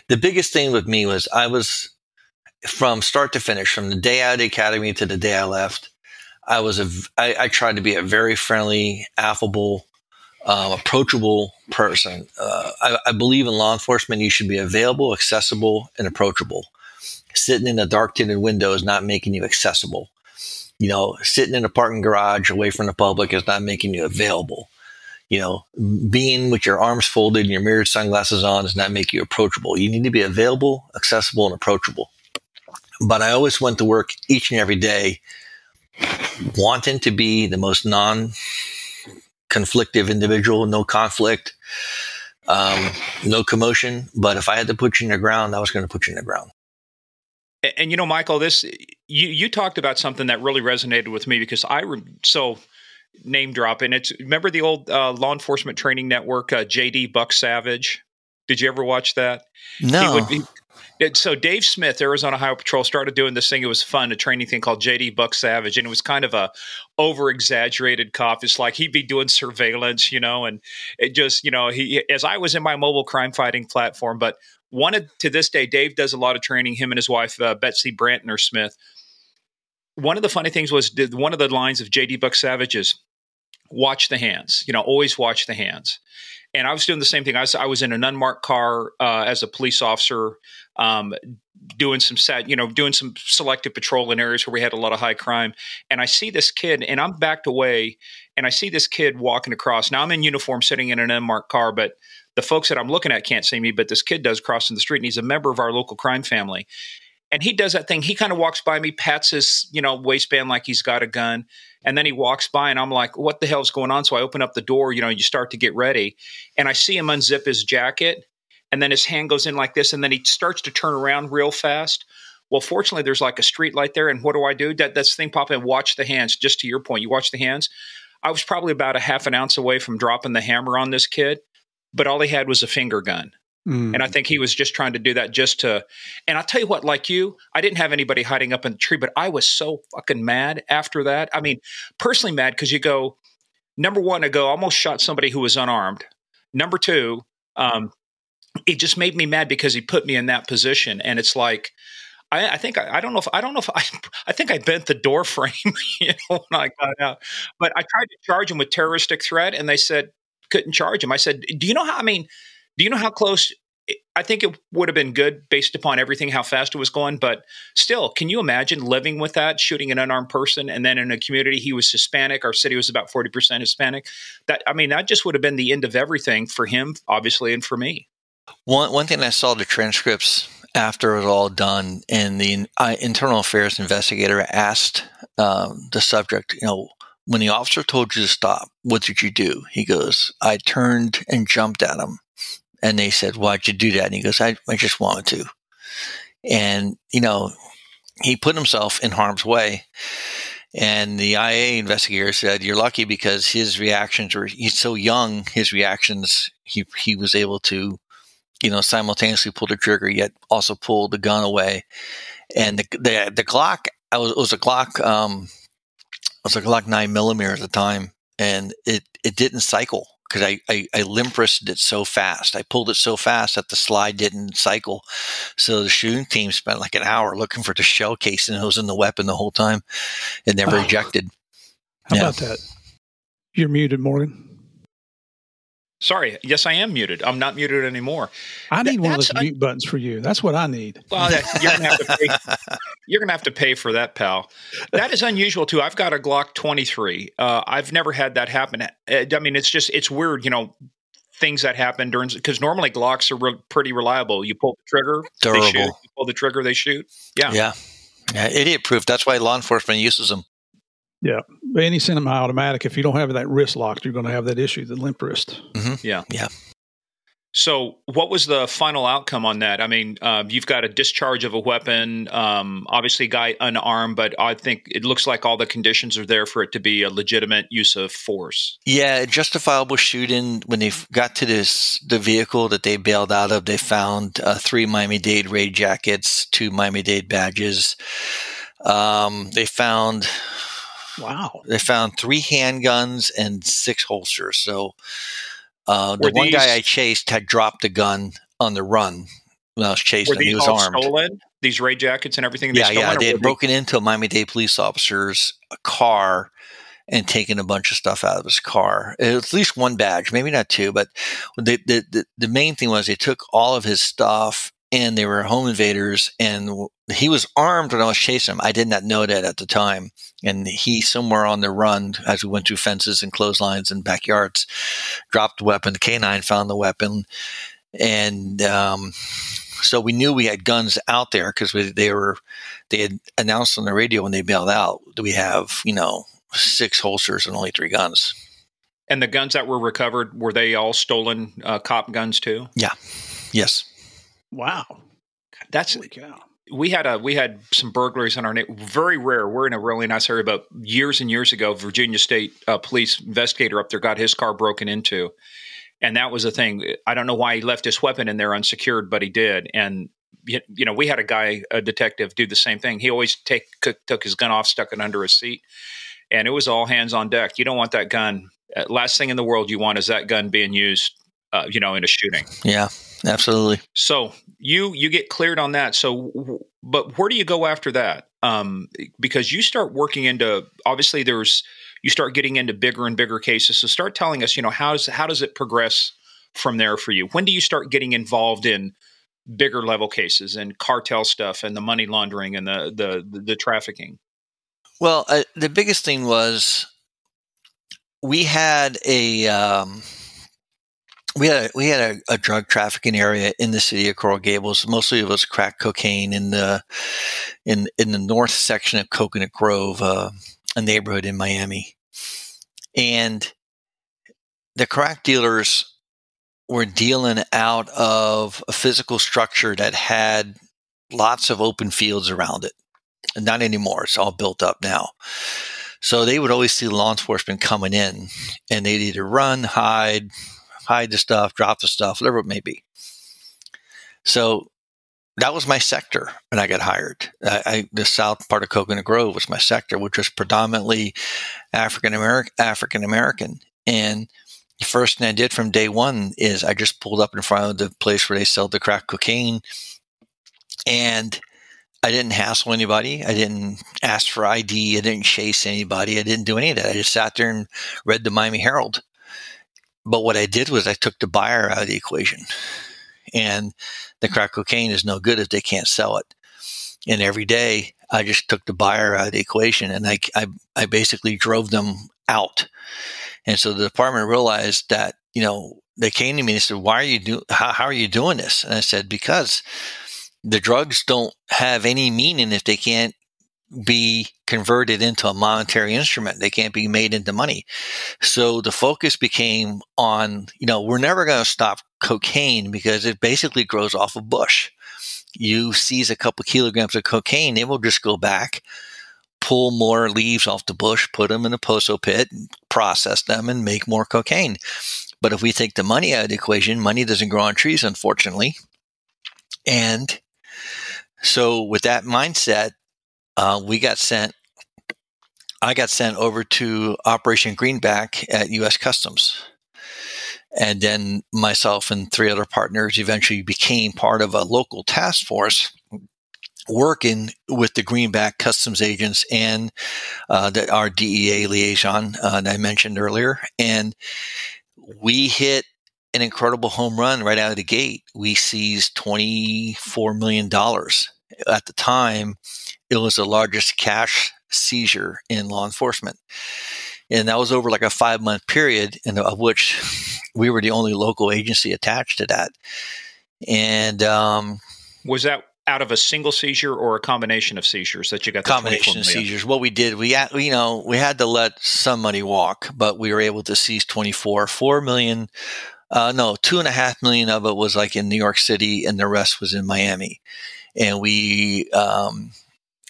The biggest thing with me was I was from start to finish, from the day out of the academy to the day I left, I was a, I, I tried to be a very friendly, affable, um, approachable person. Uh, I, I, believe in law enforcement, you should be available, accessible, and approachable. Sitting in a dark tinted window is not making you accessible. You know, sitting in a parking garage away from the public is not making you available. You know, being with your arms folded and your mirrored sunglasses on does not make you approachable. You need to be available, accessible, and approachable. But I always went to work each and every day wanting to be the most non conflictive individual, no conflict, um, no commotion. But if I had to put you in the ground, I was going to put you in the ground. And, and, you know, Michael, this you you talked about something that really resonated with me because I re- so name drop and it's remember the old uh, law enforcement training network uh, JD Buck Savage. Did you ever watch that? No. He would, he, so Dave Smith, Arizona Highway Patrol, started doing this thing. It was fun, a training thing called JD Buck Savage, and it was kind of a over exaggerated cop. It's like he'd be doing surveillance, you know, and it just, you know, he as I was in my mobile crime fighting platform, but wanted to this day, Dave does a lot of training. Him and his wife uh, Betsy Brantner Smith. One of the funny things was one of the lines of JD Buck Savage is, "Watch the hands," you know, always watch the hands and I was doing the same thing. I was I was in an unmarked car uh, as a police officer, um, doing some set, you know, doing some selective patrol in areas where we had a lot of high crime. And I see this kid, and I'm backed away, and I see this kid walking across. Now I'm in uniform, sitting in an unmarked car, but the folks that I'm looking at can't see me, but this kid does crossing the street, and he's a member of our local crime family. And he does that thing. He kind of walks by me, pats his, you know, waistband like he's got a gun and then he walks by, and I'm like, what the hell's going on? So I open up the door, you know, you start to get ready. And I see him unzip his jacket. And then his hand goes in like this. And then he starts to turn around real fast. Well, fortunately, there's like a street light there. And what do I do? That, that's the thing pop in, watch the hands. Just to your point, you watch the hands. I was probably about a half an ounce away from dropping the hammer on this kid, but all he had was a finger gun. Mm. And I think he was just trying to do that just to. And I'll tell you what, like you, I didn't have anybody hiding up in the tree, but I was so fucking mad after that. I mean, personally mad because you go, number one, I go, almost shot somebody who was unarmed. Number two, um, it just made me mad because he put me in that position. And it's like, I, I think I, I, don't know if I don't know if <laughs> I I think I bent the door frame, <laughs> you know, when I got out. But I tried to charge him with terroristic threat, and they said couldn't charge him. I said, "Do you know how? I mean, do you know how close? I think it would have been good based upon everything, how fast it was going. But still, can you imagine living with that, shooting an unarmed person, and then in a community he was Hispanic, our city was about forty percent Hispanic. That I mean, that just would have been the end of everything for him, obviously, and for me. One one thing I saw the transcripts after it was all done, and the uh, internal affairs investigator asked um, the subject, you know, when the officer told you to stop, what did you do? He goes, I turned and jumped at him. And they said, Why'd you do that? And he goes, I, I just wanted to. And, you know, he put himself in harm's way. And the IA investigator said, You're lucky because his reactions were, he's so young, his reactions, he, he was able to, you know, simultaneously pull the trigger, yet also pull the gun away. And the, the, the Glock, I was, it was a Glock, um, it was a Glock 9 millimeter at the time, and it, it didn't cycle because I, I, I limp wristed it so fast. I pulled it so fast that the slide didn't cycle. So the shooting team spent like an hour looking for the shell casing that was in the weapon the whole time. It never oh. ejected. How yeah. about that? You're muted, Morgan. Sorry. Yes, I am muted. I'm not muted anymore. I need one of those un- mute buttons for you. That's what I need. Well, you're gonna have to pay. <laughs> you're gonna have to pay for that, pal. That is unusual too. I've got a Glock 23. Uh, I've never had that happen. I mean, it's just it's weird, you know. Things that happen during because normally Glocks are re- pretty reliable. You pull the trigger, Durable. they shoot. You pull the trigger, they shoot. Yeah, yeah, yeah. Idiot proof. That's why law enforcement uses them. Yeah, any semi-automatic, if you don't have that wrist locked, you're going to have that issue, the limp wrist. Mm-hmm. Yeah, yeah. So, what was the final outcome on that? I mean, uh, you've got a discharge of a weapon, um, obviously, guy unarmed, but I think it looks like all the conditions are there for it to be a legitimate use of force. Yeah, justifiable shooting. When they got to this, the vehicle that they bailed out of, they found uh, three Miami Dade raid jackets, two Miami Dade badges. Um, they found wow, they found three handguns and six holsters. So uh, the one guy I chased had dropped a gun on the run when I was chasing him. He was armed. Stolen? These raid jackets and everything. Yeah, yeah. They had broken they... into a Miami Dade police officer's car and taken a bunch of stuff out of his car. At least one badge, maybe not two, but the, the, the, the main thing was they took all of his stuff and they were home invaders and he was armed when I was chasing him. I did not know that at the time. And he somewhere on the run as we went through fences and clotheslines and backyards, dropped the weapon. The canine found the weapon. And, um, so we knew we had guns out there because they were, they had announced on the radio when they bailed out we have, you know, six holsters and only three guns. And the guns that were recovered, were they all stolen uh, cop guns too? Yeah. Yes. Wow, that's we had a we had some burglaries on our net. Very rare. We're in a really nice area, but years and years ago, Virginia State uh, Police investigator up there got his car broken into, and that was a thing. I don't know why he left his weapon in there unsecured, but he did. And you know, we had a guy, a detective, do the same thing. He always take took his gun off, stuck it under his seat, and it was all hands on deck. You don't want that gun. Uh, last thing in the world you want is that gun being used, uh, you know, in a shooting. Yeah, absolutely. So you you get cleared on that. So, but where do you go after that? Um, because you start working into obviously there's you start getting into bigger and bigger cases. So start telling us, you know, how's how does it progress from there for you? When do you start getting involved in bigger level cases and cartel stuff and the money laundering and the the the, the trafficking? Well, uh, the biggest thing was we had a um, we had a, we had a, a, drug trafficking area in the city of Coral Gables. Mostly it was crack cocaine in the in in the north section of Coconut Grove, uh, a neighborhood in Miami, and the crack dealers were dealing out of a physical structure that had lots of open fields around it. Not anymore. It's all built up now. So they would always see law enforcement coming in and they'd either run, hide, hide the stuff, drop the stuff, whatever it may be. So that was my sector when I got hired. I, I, the south part of Coconut Grove was my sector, which was predominantly African American. African American, and the first thing I did from day one is I just pulled up in front of the place where they sell the crack cocaine, and I didn't hassle anybody. I didn't ask for ID. I didn't chase anybody. I didn't do any of that. I just sat there and read the Miami Herald but what I did was I took the buyer out of the equation. And the crack cocaine is no good if they can't sell it. And every day I just took the buyer out of the equation and I, I, I basically drove them out. And so the department realized that, you know, they came to me and said, why are you doing, how, how are you doing this? And I said, because the drugs don't have any meaning if they can't be converted into a monetary instrument. They can't be made into money. So the focus became on, you know, we're never going to stop cocaine because it basically grows off a bush. You seize a couple kilograms of cocaine, it will just go back, pull more leaves off the bush, put them in a poso pit, process them, and make more cocaine. But if we take the money out of the equation, money doesn't grow on trees, unfortunately. And so, with that mindset, uh, we got sent. I got sent over to Operation Greenback at U.S. Customs, and then myself and three other partners eventually became part of a local task force working with the Greenback customs agents and uh, the, our DEA liaison uh, that I mentioned earlier. And we hit an incredible home run right out of the gate. We seized $24 million. At the time, it was the largest cash seizure in law enforcement. And that was over like a five month period, and of which we were the only local agency attached to that. And um, was that out of a single seizure or a combination of seizures that you got? combination of seizures. What we did, we had, you know, we had to let some money walk, but we were able to seize 24, 4 million. Uh, no, two and a half million of it was like in New York City, and the rest was in Miami. And we um,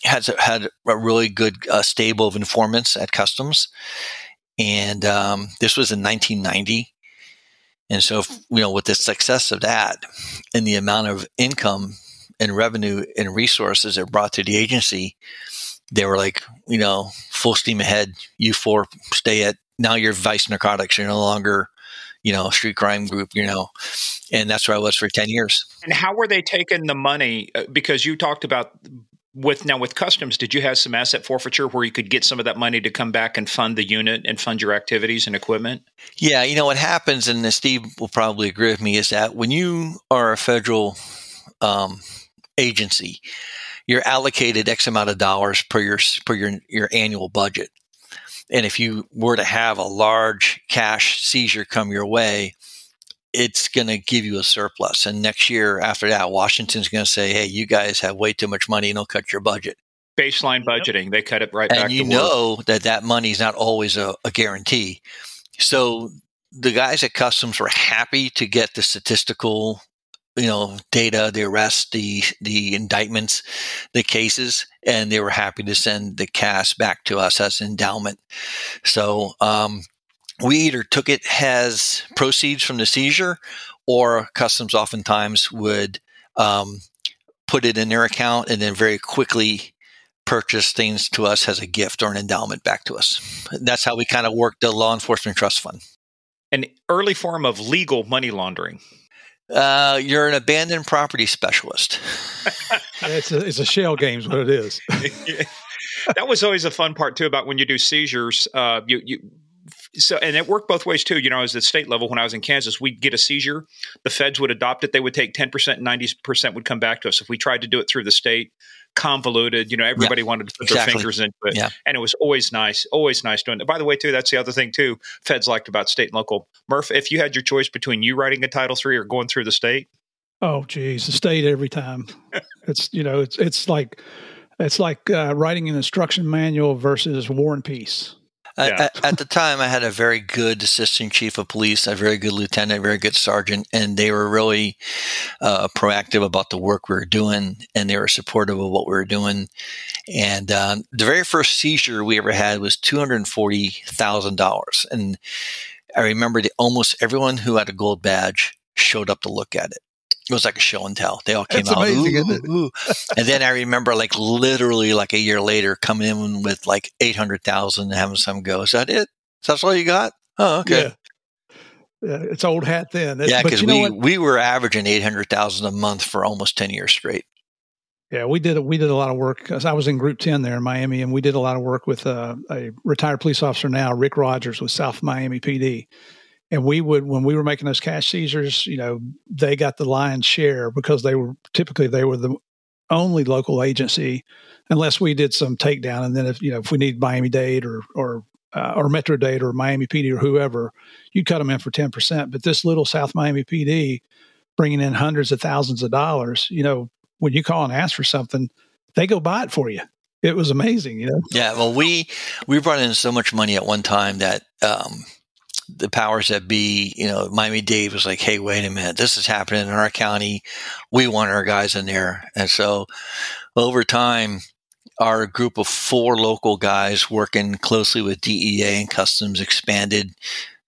had had a really good uh, stable of informants at customs, and um, this was in 1990. And so, you know, with the success of that and the amount of income and revenue and resources it brought to the agency, they were like, you know, full steam ahead. You four stay at now. You're vice narcotics. You're no longer, you know, street crime group. You know, and that's where I was for ten years. And how were they taking the money? Uh, because you talked about with now with customs did you have some asset forfeiture where you could get some of that money to come back and fund the unit and fund your activities and equipment yeah you know what happens and steve will probably agree with me is that when you are a federal um, agency you're allocated x amount of dollars per your per your your annual budget and if you were to have a large cash seizure come your way it's going to give you a surplus. And next year after that, Washington's going to say, hey, you guys have way too much money and they'll cut your budget. Baseline budgeting, they cut it right and back. And you know that that money is not always a, a guarantee. So the guys at Customs were happy to get the statistical you know data the arrests the the indictments the cases and they were happy to send the cash back to us as endowment so um, we either took it as proceeds from the seizure or customs oftentimes would um, put it in their account and then very quickly purchase things to us as a gift or an endowment back to us. That's how we kind of worked the law enforcement trust fund. An early form of legal money laundering. Uh, you're an abandoned property specialist. yeah, <laughs> it's, a, it's a shell game, is what it is. <laughs> that was always a fun part too about when you do seizures. Uh, you, you so and it worked both ways too. You know, as at state level when I was in Kansas, we'd get a seizure, the feds would adopt it. They would take ten percent, ninety percent would come back to us. If we tried to do it through the state, convoluted. You know, everybody yeah, wanted to put exactly. their fingers into it, yeah. and it was always nice, always nice doing it. By the way, too, that's the other thing too. Feds liked about state and local. Murph, if you had your choice between you writing a Title Three or going through the state, oh geez, the state every time. <laughs> it's you know, it's it's like it's like uh, writing an instruction manual versus War and Peace. Yeah. At, at, the time, I had a very good assistant chief of police, a very good lieutenant, a very good sergeant, and they were really uh, proactive about the work we were doing, and they were supportive of what we were doing. And um, the very first seizure we ever had was two hundred forty thousand dollars, and I remember that almost everyone who had a gold badge showed up to look at it it was like a show and tell. They all came That's out, amazing, ooh, ooh. and then I remember, like literally, like a year later, coming in with like eight hundred thousand, and having some go. Is that it? That's all you got? Oh, okay. Yeah. Yeah, it's old hat then. Yeah, because we we were averaging eight hundred thousand a month for almost ten years straight. Yeah, we did we did a lot of work. I was in Group Ten there in Miami, and we did a lot of work with uh, a retired police officer now, Rick Rogers, with South Miami PD and we would when we were making those cash seizures you know they got the lion's share because they were typically they were the only local agency unless we did some takedown. And then if you know if we need miami dade or or uh, or metro dade or miami pd or whoever you cut them in for 10% but this little south miami pd bringing in hundreds of thousands of dollars you know when you call and ask for something they go buy it for you. It was amazing you know? Yeah well we we brought in so much money at one time that um the powers that be, you know, Miami Dade was like, hey, wait a minute, this is happening in our county. We want our guys in there. And so over time, our group of four local guys working closely with DEA and customs expanded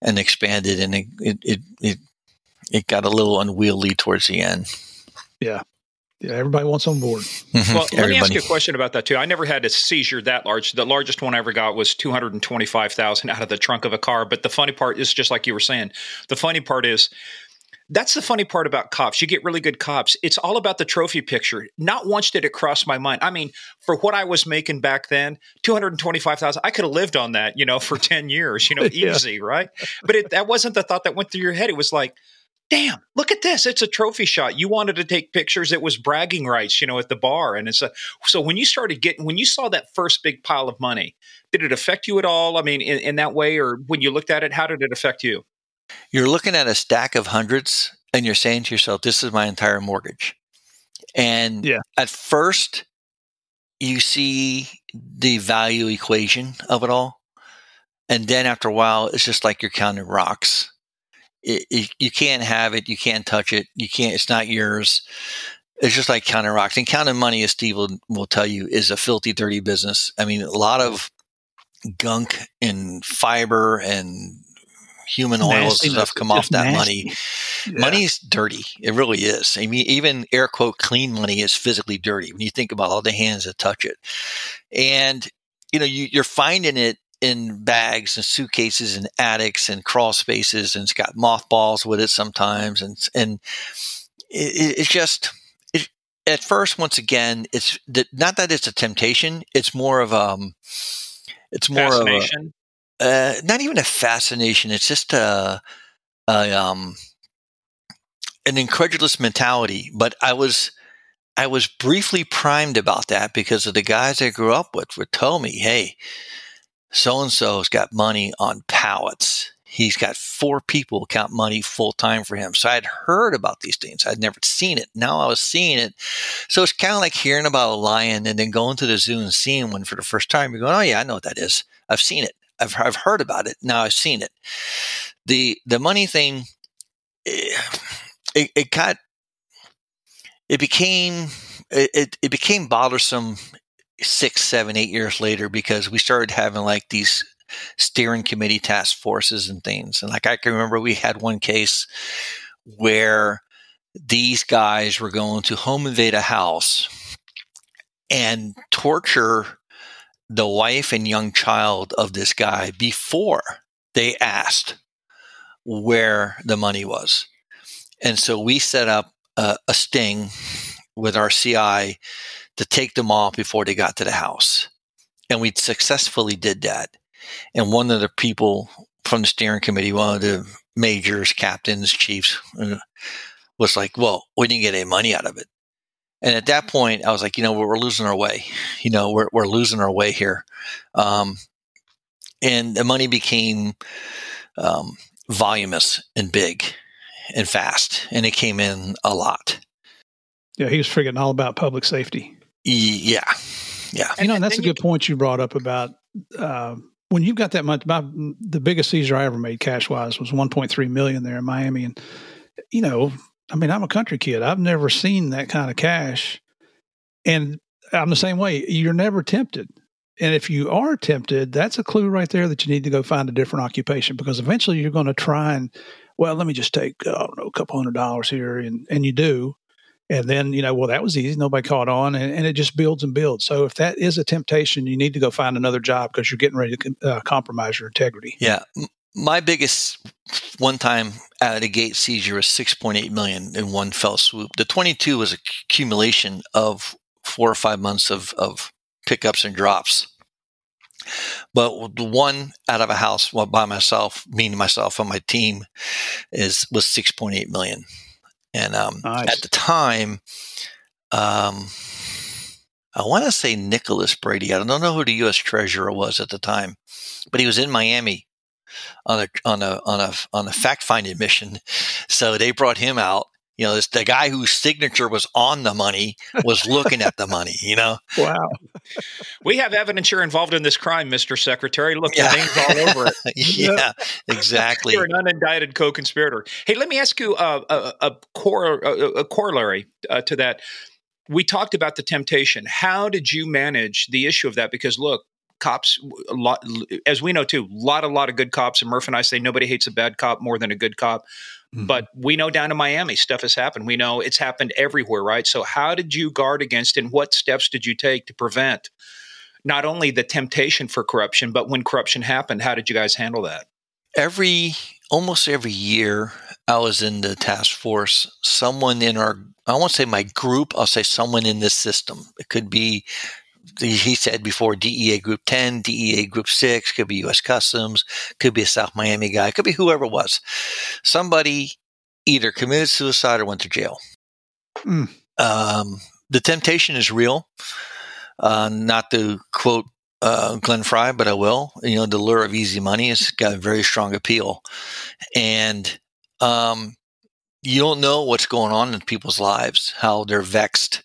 and expanded, and it, it, it, it got a little unwieldy towards the end. Yeah. Yeah, everybody wants on board. Mm-hmm. Well, let me ask you a question about that too. I never had a seizure that large. The largest one I ever got was two hundred and twenty-five thousand out of the trunk of a car. But the funny part is, just like you were saying, the funny part is that's the funny part about cops. You get really good cops. It's all about the trophy picture. Not once did it cross my mind. I mean, for what I was making back then, two hundred twenty-five thousand, I could have lived on that, you know, for <laughs> ten years, you know, <laughs> easy, yeah. right? But it, that wasn't the thought that went through your head. It was like, damn, look at this. It's a trophy shot. You wanted to take pictures. It was bragging rights, you know, at the bar. And it's a, so when you started getting, when you saw that first big pile of money, did it affect you at all? I mean, in, in that way, or when you looked at it, how did it affect you? You're looking at a stack of hundreds and you're saying to yourself, this is my entire mortgage. And Yeah. at first, you see the value equation of it all. And then after a while, it's just like you're counting rocks. It, it, you can't have it. You can't touch it. You can't, it's not yours. It's just like counting rocks. And counting money, as Steve will, will tell you, is a filthy, dirty business. I mean, a lot of gunk and fiber and human oils and stuff come off that nasty. money. Yeah. Money's dirty. It really is. I mean, even air quote clean money is physically dirty when you think about all the hands that touch it. And, you know, you, you're finding it in bags and suitcases and attics and crawl spaces and it's got mothballs with it sometimes. And, and it, it's just, it, at first, once again, it's not that it's a temptation. It's more of, um, it's more of a, uh, not even a fascination. It's just a, a um, an incredulous mentality. But I was, I was briefly primed about that because of the guys I grew up with would tell me, "Hey, so and so's got money on pallets. He's got four people count money full time for him." So I'd heard about these things. I'd never seen it. Now I was seeing it. So it's kind of like hearing about a lion and then going to the zoo and seeing one for the first time. You're going, "Oh yeah, I know what that is. I've seen it." I've I've heard about it. Now I've seen it. The the money thing, eh, it, it got it became it, it, it became bothersome six, seven, eight years later because we started having like these steering committee task forces and things. And like I can remember we had one case where these guys were going to home invade a house and torture the wife and young child of this guy before they asked where the money was. And so we set up a, a sting with our CI to take them off before they got to the house. And we successfully did that. And one of the people from the steering committee, one of the majors, captains, chiefs, uh, was like, well, we didn't get any money out of it. And at that point, I was like, you know, we're, losing our way. You know, we're, we're losing our way here. Um, and the money became um, voluminous and big and fast, and it came in a lot. Yeah, he was forgetting all about public safety. Y- Yeah. Yeah. you know, and and that's a then you good point you brought up about uh, when you've got that much. My, the biggest seizure I ever made cash wise was 1.3 million there in Miami, and you know, I mean, I'm a country kid. I've never seen that kind of cash, and I'm the same way. You're never tempted. And if you are tempted, that's a clue right there that you need to go find a different occupation because eventually you're going to try and, well, let me just take, uh, I don't know, a couple hundred dollars here. And, and you do. And then, you know, well, that was easy. Nobody caught on. And, and it just builds and builds. So if that is a temptation, you need to go find another job because you're getting ready to uh, compromise your integrity. Yeah. My biggest one time out of the gate seizure was 6.8 million in one fell swoop. The 22 was accumulation of four or five months of, of pickups and drops. But the one out of a house well, by myself, meaning myself and my team, is was 6.8 million. And um, Nice. at the time, um, I want to say Nicholas Brady. I don't know who the U.S. Treasurer was at the time, but he was in Miami on a on a on a on a fact finding mission. So they brought him out. You know, this, the guy whose signature was on the money was looking at the <laughs> money. You know, Wow. We have evidence you're involved in this crime, Mr. Secretary. Look, Yeah. the name's all over it. <laughs> yeah, exactly. You're an unindicted co-conspirator. Hey, let me ask you uh, a, a, core, a, a corollary uh, to that. We talked about the temptation. How did you manage the issue of that? Because look, cops, a lot, as we know too, a lot, a lot of good cops. And Murph and I say nobody hates a bad cop more than a good cop. Mm-hmm. But we know down in Miami, stuff has happened. We know it's happened everywhere, right? So, how did you guard against, and what steps did you take to prevent not only the temptation for corruption, but when corruption happened, how did you guys handle that? every almost every year I was in the task force, someone in our I won't say my group, I'll say someone in this system. It could be he said before DEA Group 10, DEA Group 6, could be US Customs, could be a South Miami guy, could be whoever it was. Somebody either committed suicide or went to jail. Mm. Um, the temptation is real. Uh, not to quote uh, Glenn Frey, but I will. You know, the lure of easy money has got a very strong appeal, and um, you don't know what's going on in people's lives, how they're vexed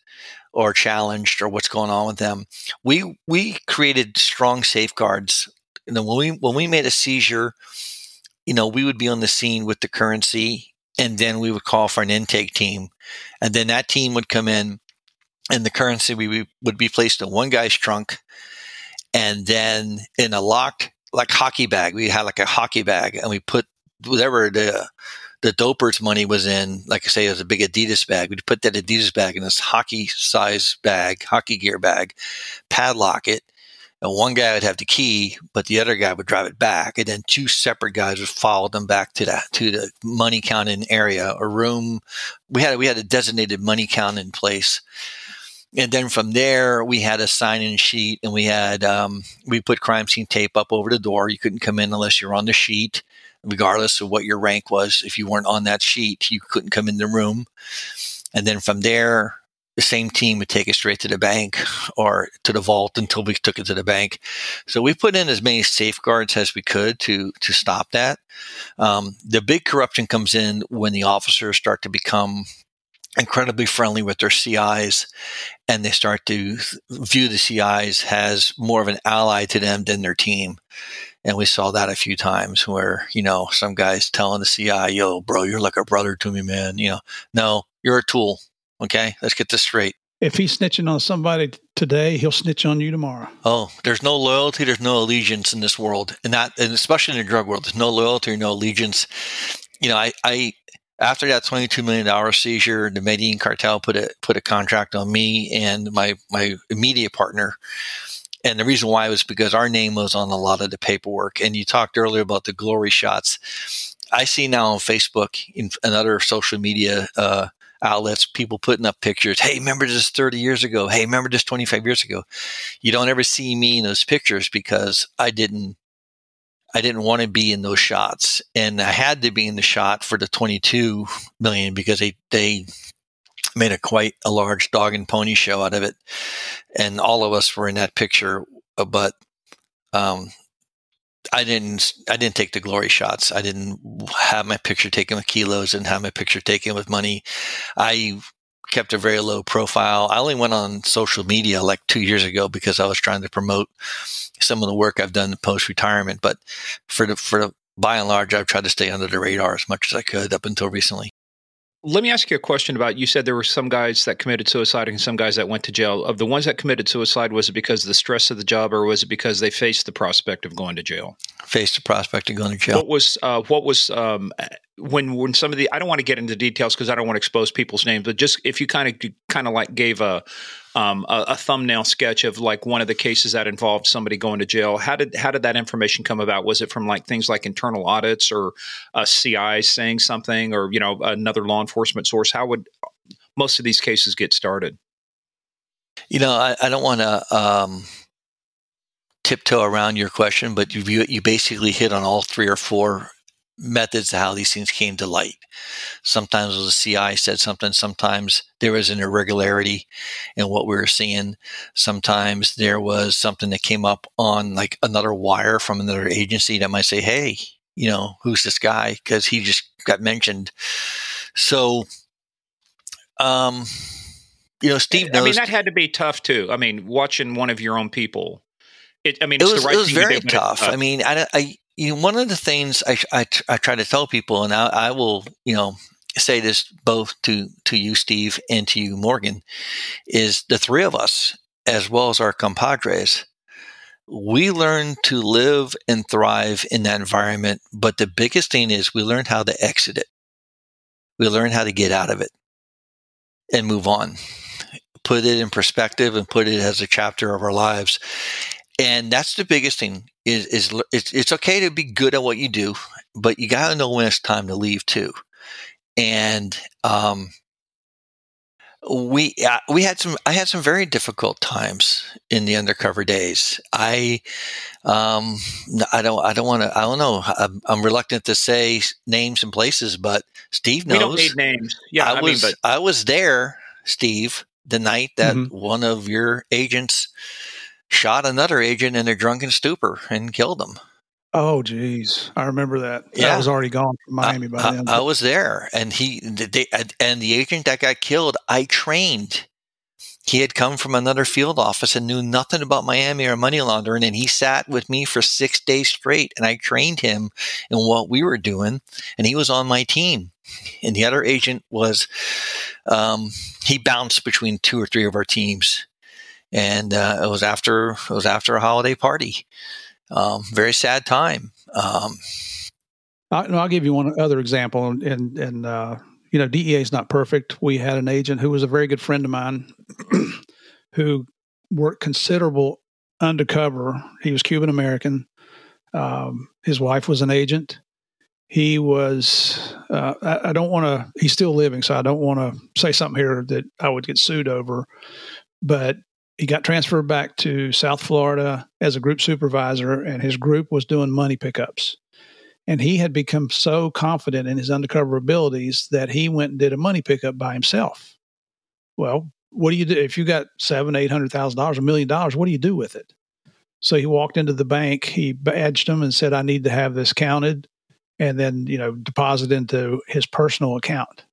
or challenged or what's going on with them. We we created strong safeguards. You know, when we when we made a seizure, you know, we would be on the scene with the currency and then we would call for an intake team. And then that team would come in and the currency we would be placed in one guy's trunk and then in a locked like hockey bag. We had like a hockey bag and we put whatever the the dopers money was in, like I say, it was a big Adidas bag. We'd put that Adidas bag in this hockey size bag, hockey gear bag, padlock it. And one guy would have the key, but the other guy would drive it back. And then two separate guys would follow them back to that, to the money counting area a room. We had, we had a designated money count in place. And then from there, we had a sign in sheet and we had, um, we put crime scene tape up over the door. You couldn't come in unless you're on the sheet regardless of what your rank was. If you weren't on that sheet, you couldn't come in the room. And then from there, the same team would take it straight to the bank or to the vault until we took it to the bank. So we put in as many safeguards as we could to to stop that. Um, the big corruption comes in when the officers start to become incredibly friendly with their CIs and they start to view the CIs as more of an ally to them than their team. And we saw that a few times where, you know, some guys telling the CI, yo, bro, you're like a brother to me, man. You know, no, you're a tool. Okay. Let's get this straight. If he's snitching on somebody today, he'll snitch on you tomorrow. Oh, there's no loyalty, there's no allegiance in this world. And that, and especially in the drug world, there's no loyalty, no allegiance. You know, I, I, after that $22 million seizure, the Medellin cartel put a, put a contract on me and my, my immediate partner and the reason why was because our name was on a lot of the paperwork. And you talked earlier about the glory shots. I see now on Facebook and other social media uh, outlets, people putting up pictures. Hey, remember this 30 years ago? Hey, remember this 25 years ago? You don't ever see me in those pictures because I didn't. I didn't want to be in those shots, and I had to be in the shot for the 22 million because they they made a quite a large dog and pony show out of it, and all of us were in that picture. But um, I didn't I didn't take the glory shots. I didn't have my picture taken with kilos and have my picture taken with money. I kept a very low profile. I only went on social media like two years ago because I was trying to promote some of the work I've done post retirement. But for the for the by and large, I've tried to stay under the radar as much as I could up until recently. Let me ask you a question about you said there were some guys that committed suicide and some guys that went to jail. Of the ones that committed suicide, was it because of the stress of the job or was it because they faced the prospect of going to jail? Faced the prospect of going to jail. What was uh, what was um, when when some of the I don't want to get into details because I don't want to expose people's names, but just if you kind of kind of like gave a um, a, a, thumbnail sketch of like one of the cases that involved somebody going to jail. How did how did that information come about? Was it from like things like internal audits or a CI saying something, or you know another law enforcement source? How would most of these cases get started? You know, I, I don't want to um, tiptoe around your question, but you you basically hit on all three or four methods of how these things came to light. Sometimes the CI said something, sometimes there was an irregularity in what we were seeing. Sometimes there was something that came up on like another wire from another agency that might say, Hey, you know, who's this guy? Cause he just got mentioned. So, um, you know, Steve knows. I mean, that had to be tough too. I mean, watching one of your own people. It, I mean, it was, right it was very tough. I mean, I, I, you know, one of the things I, I, I try to tell people, and I, I will, you know, say this both to to you, Steve, and to you, Morgan, is the three of us, as well as our compadres, we learn to live and thrive in that environment. But the biggest thing is we learned how to exit it. We learned how to get out of it and move on. Put it in perspective and put it as a chapter of our lives. And that's the biggest thing is, is it's, it's okay to be good at what you do, but you got to know when it's time to leave too. And, um, we uh, we had some I had some very difficult times in the undercover days. I um I don't I don't want to I don't know I'm, I'm, reluctant to say names and places, but Steve knows. We don't need names. Yeah, I, I was mean, but- I was there, Steve, the night that mm-hmm. one of your agents shot another agent in a drunken stupor and killed him. Oh, geez, I remember that. Yeah. I was already gone from Miami by I, then. I was there, and he they, and the agent that got killed, I trained. He had come from another field office and knew nothing about Miami or money laundering, and he sat with me for six days straight, and I trained him in what we were doing, and he was on my team. And the other agent was, um, he bounced between two or three of our teams, and uh, it was after it was after a holiday party. Um, very sad time. Um, I, no, I'll give you one other example, and and, and uh, you know, DEA is not perfect. We had an agent who was a very good friend of mine, <clears throat> who worked considerable undercover. He was Cuban American. Um, his wife was an agent. He was. Uh, I, I don't want to. He's still living, so I don't want to say something here that I would get sued over. But he got transferred back to South Florida as a group supervisor, and his group was doing money pickups. And he had become so confident in his undercover abilities that he went and did a money pickup by himself. Well, what do you do if you got seven, eight hundred thousand dollars, a million dollars? What do you do with it? So he walked into the bank, he badged them and said, "I need to have this counted," and then you know deposit into his personal account.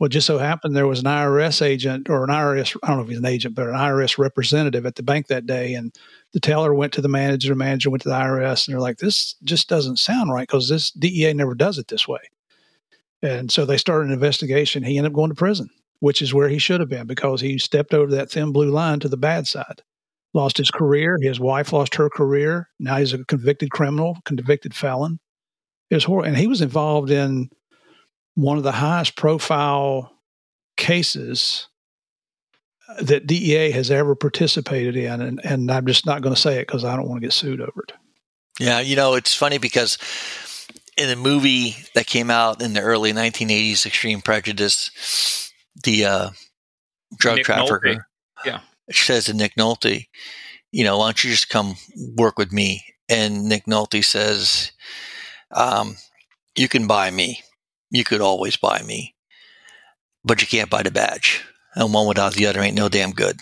Well, just so happened there was an IRS agent or an IRS, I don't know if he's an agent, but an IRS representative at the bank that day. And the teller went to the manager, the manager went to the IRS, and they're like, this just doesn't sound right because this DEA never does it this way. And so they started an investigation. He ended up going to prison, which is where he should have been because he stepped over that thin blue line to the bad side. Lost his career. His wife lost her career. Now he's a convicted criminal, convicted felon. It was horrible. And he was involved in one of the highest profile cases that DEA has ever participated in. And, and I'm just not going to say it because I don't want to get sued over it. Yeah, you know, it's funny because in the movie that came out in the early 1980s, Extreme Prejudice, the uh, drug Nick trafficker Nolte. Yeah. says to Nick Nolte, you know, why don't you just come work with me? And Nick Nolte says, um, you can buy me. You could always buy me, but you can't buy the badge. And one without the other ain't no damn good.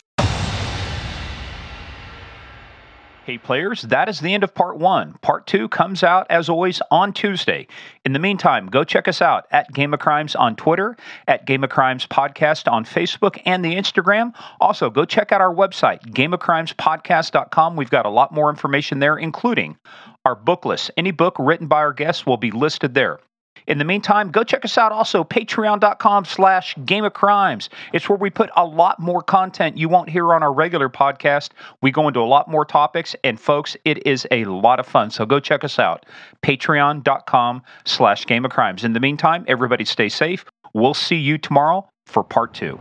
Hey, players, that is the end of part one. Part two comes out, as always, on Tuesday. In the meantime, go check us out at Game of Crimes on Twitter, at Game of Crimes Podcast on Facebook and the Instagram. Also, go check out our website, gameofcrimespodcast.com. We've got a lot more information there, including our book list. Any book written by our guests will be listed there. In the meantime, go check us out also, patreon.com slash game of crimes. It's where we put a lot more content you won't hear on our regular podcast. We go into a lot more topics, and folks, it is a lot of fun. So go check us out, patreon.com slash game of crimes. In the meantime, everybody stay safe. We'll see you tomorrow for part two.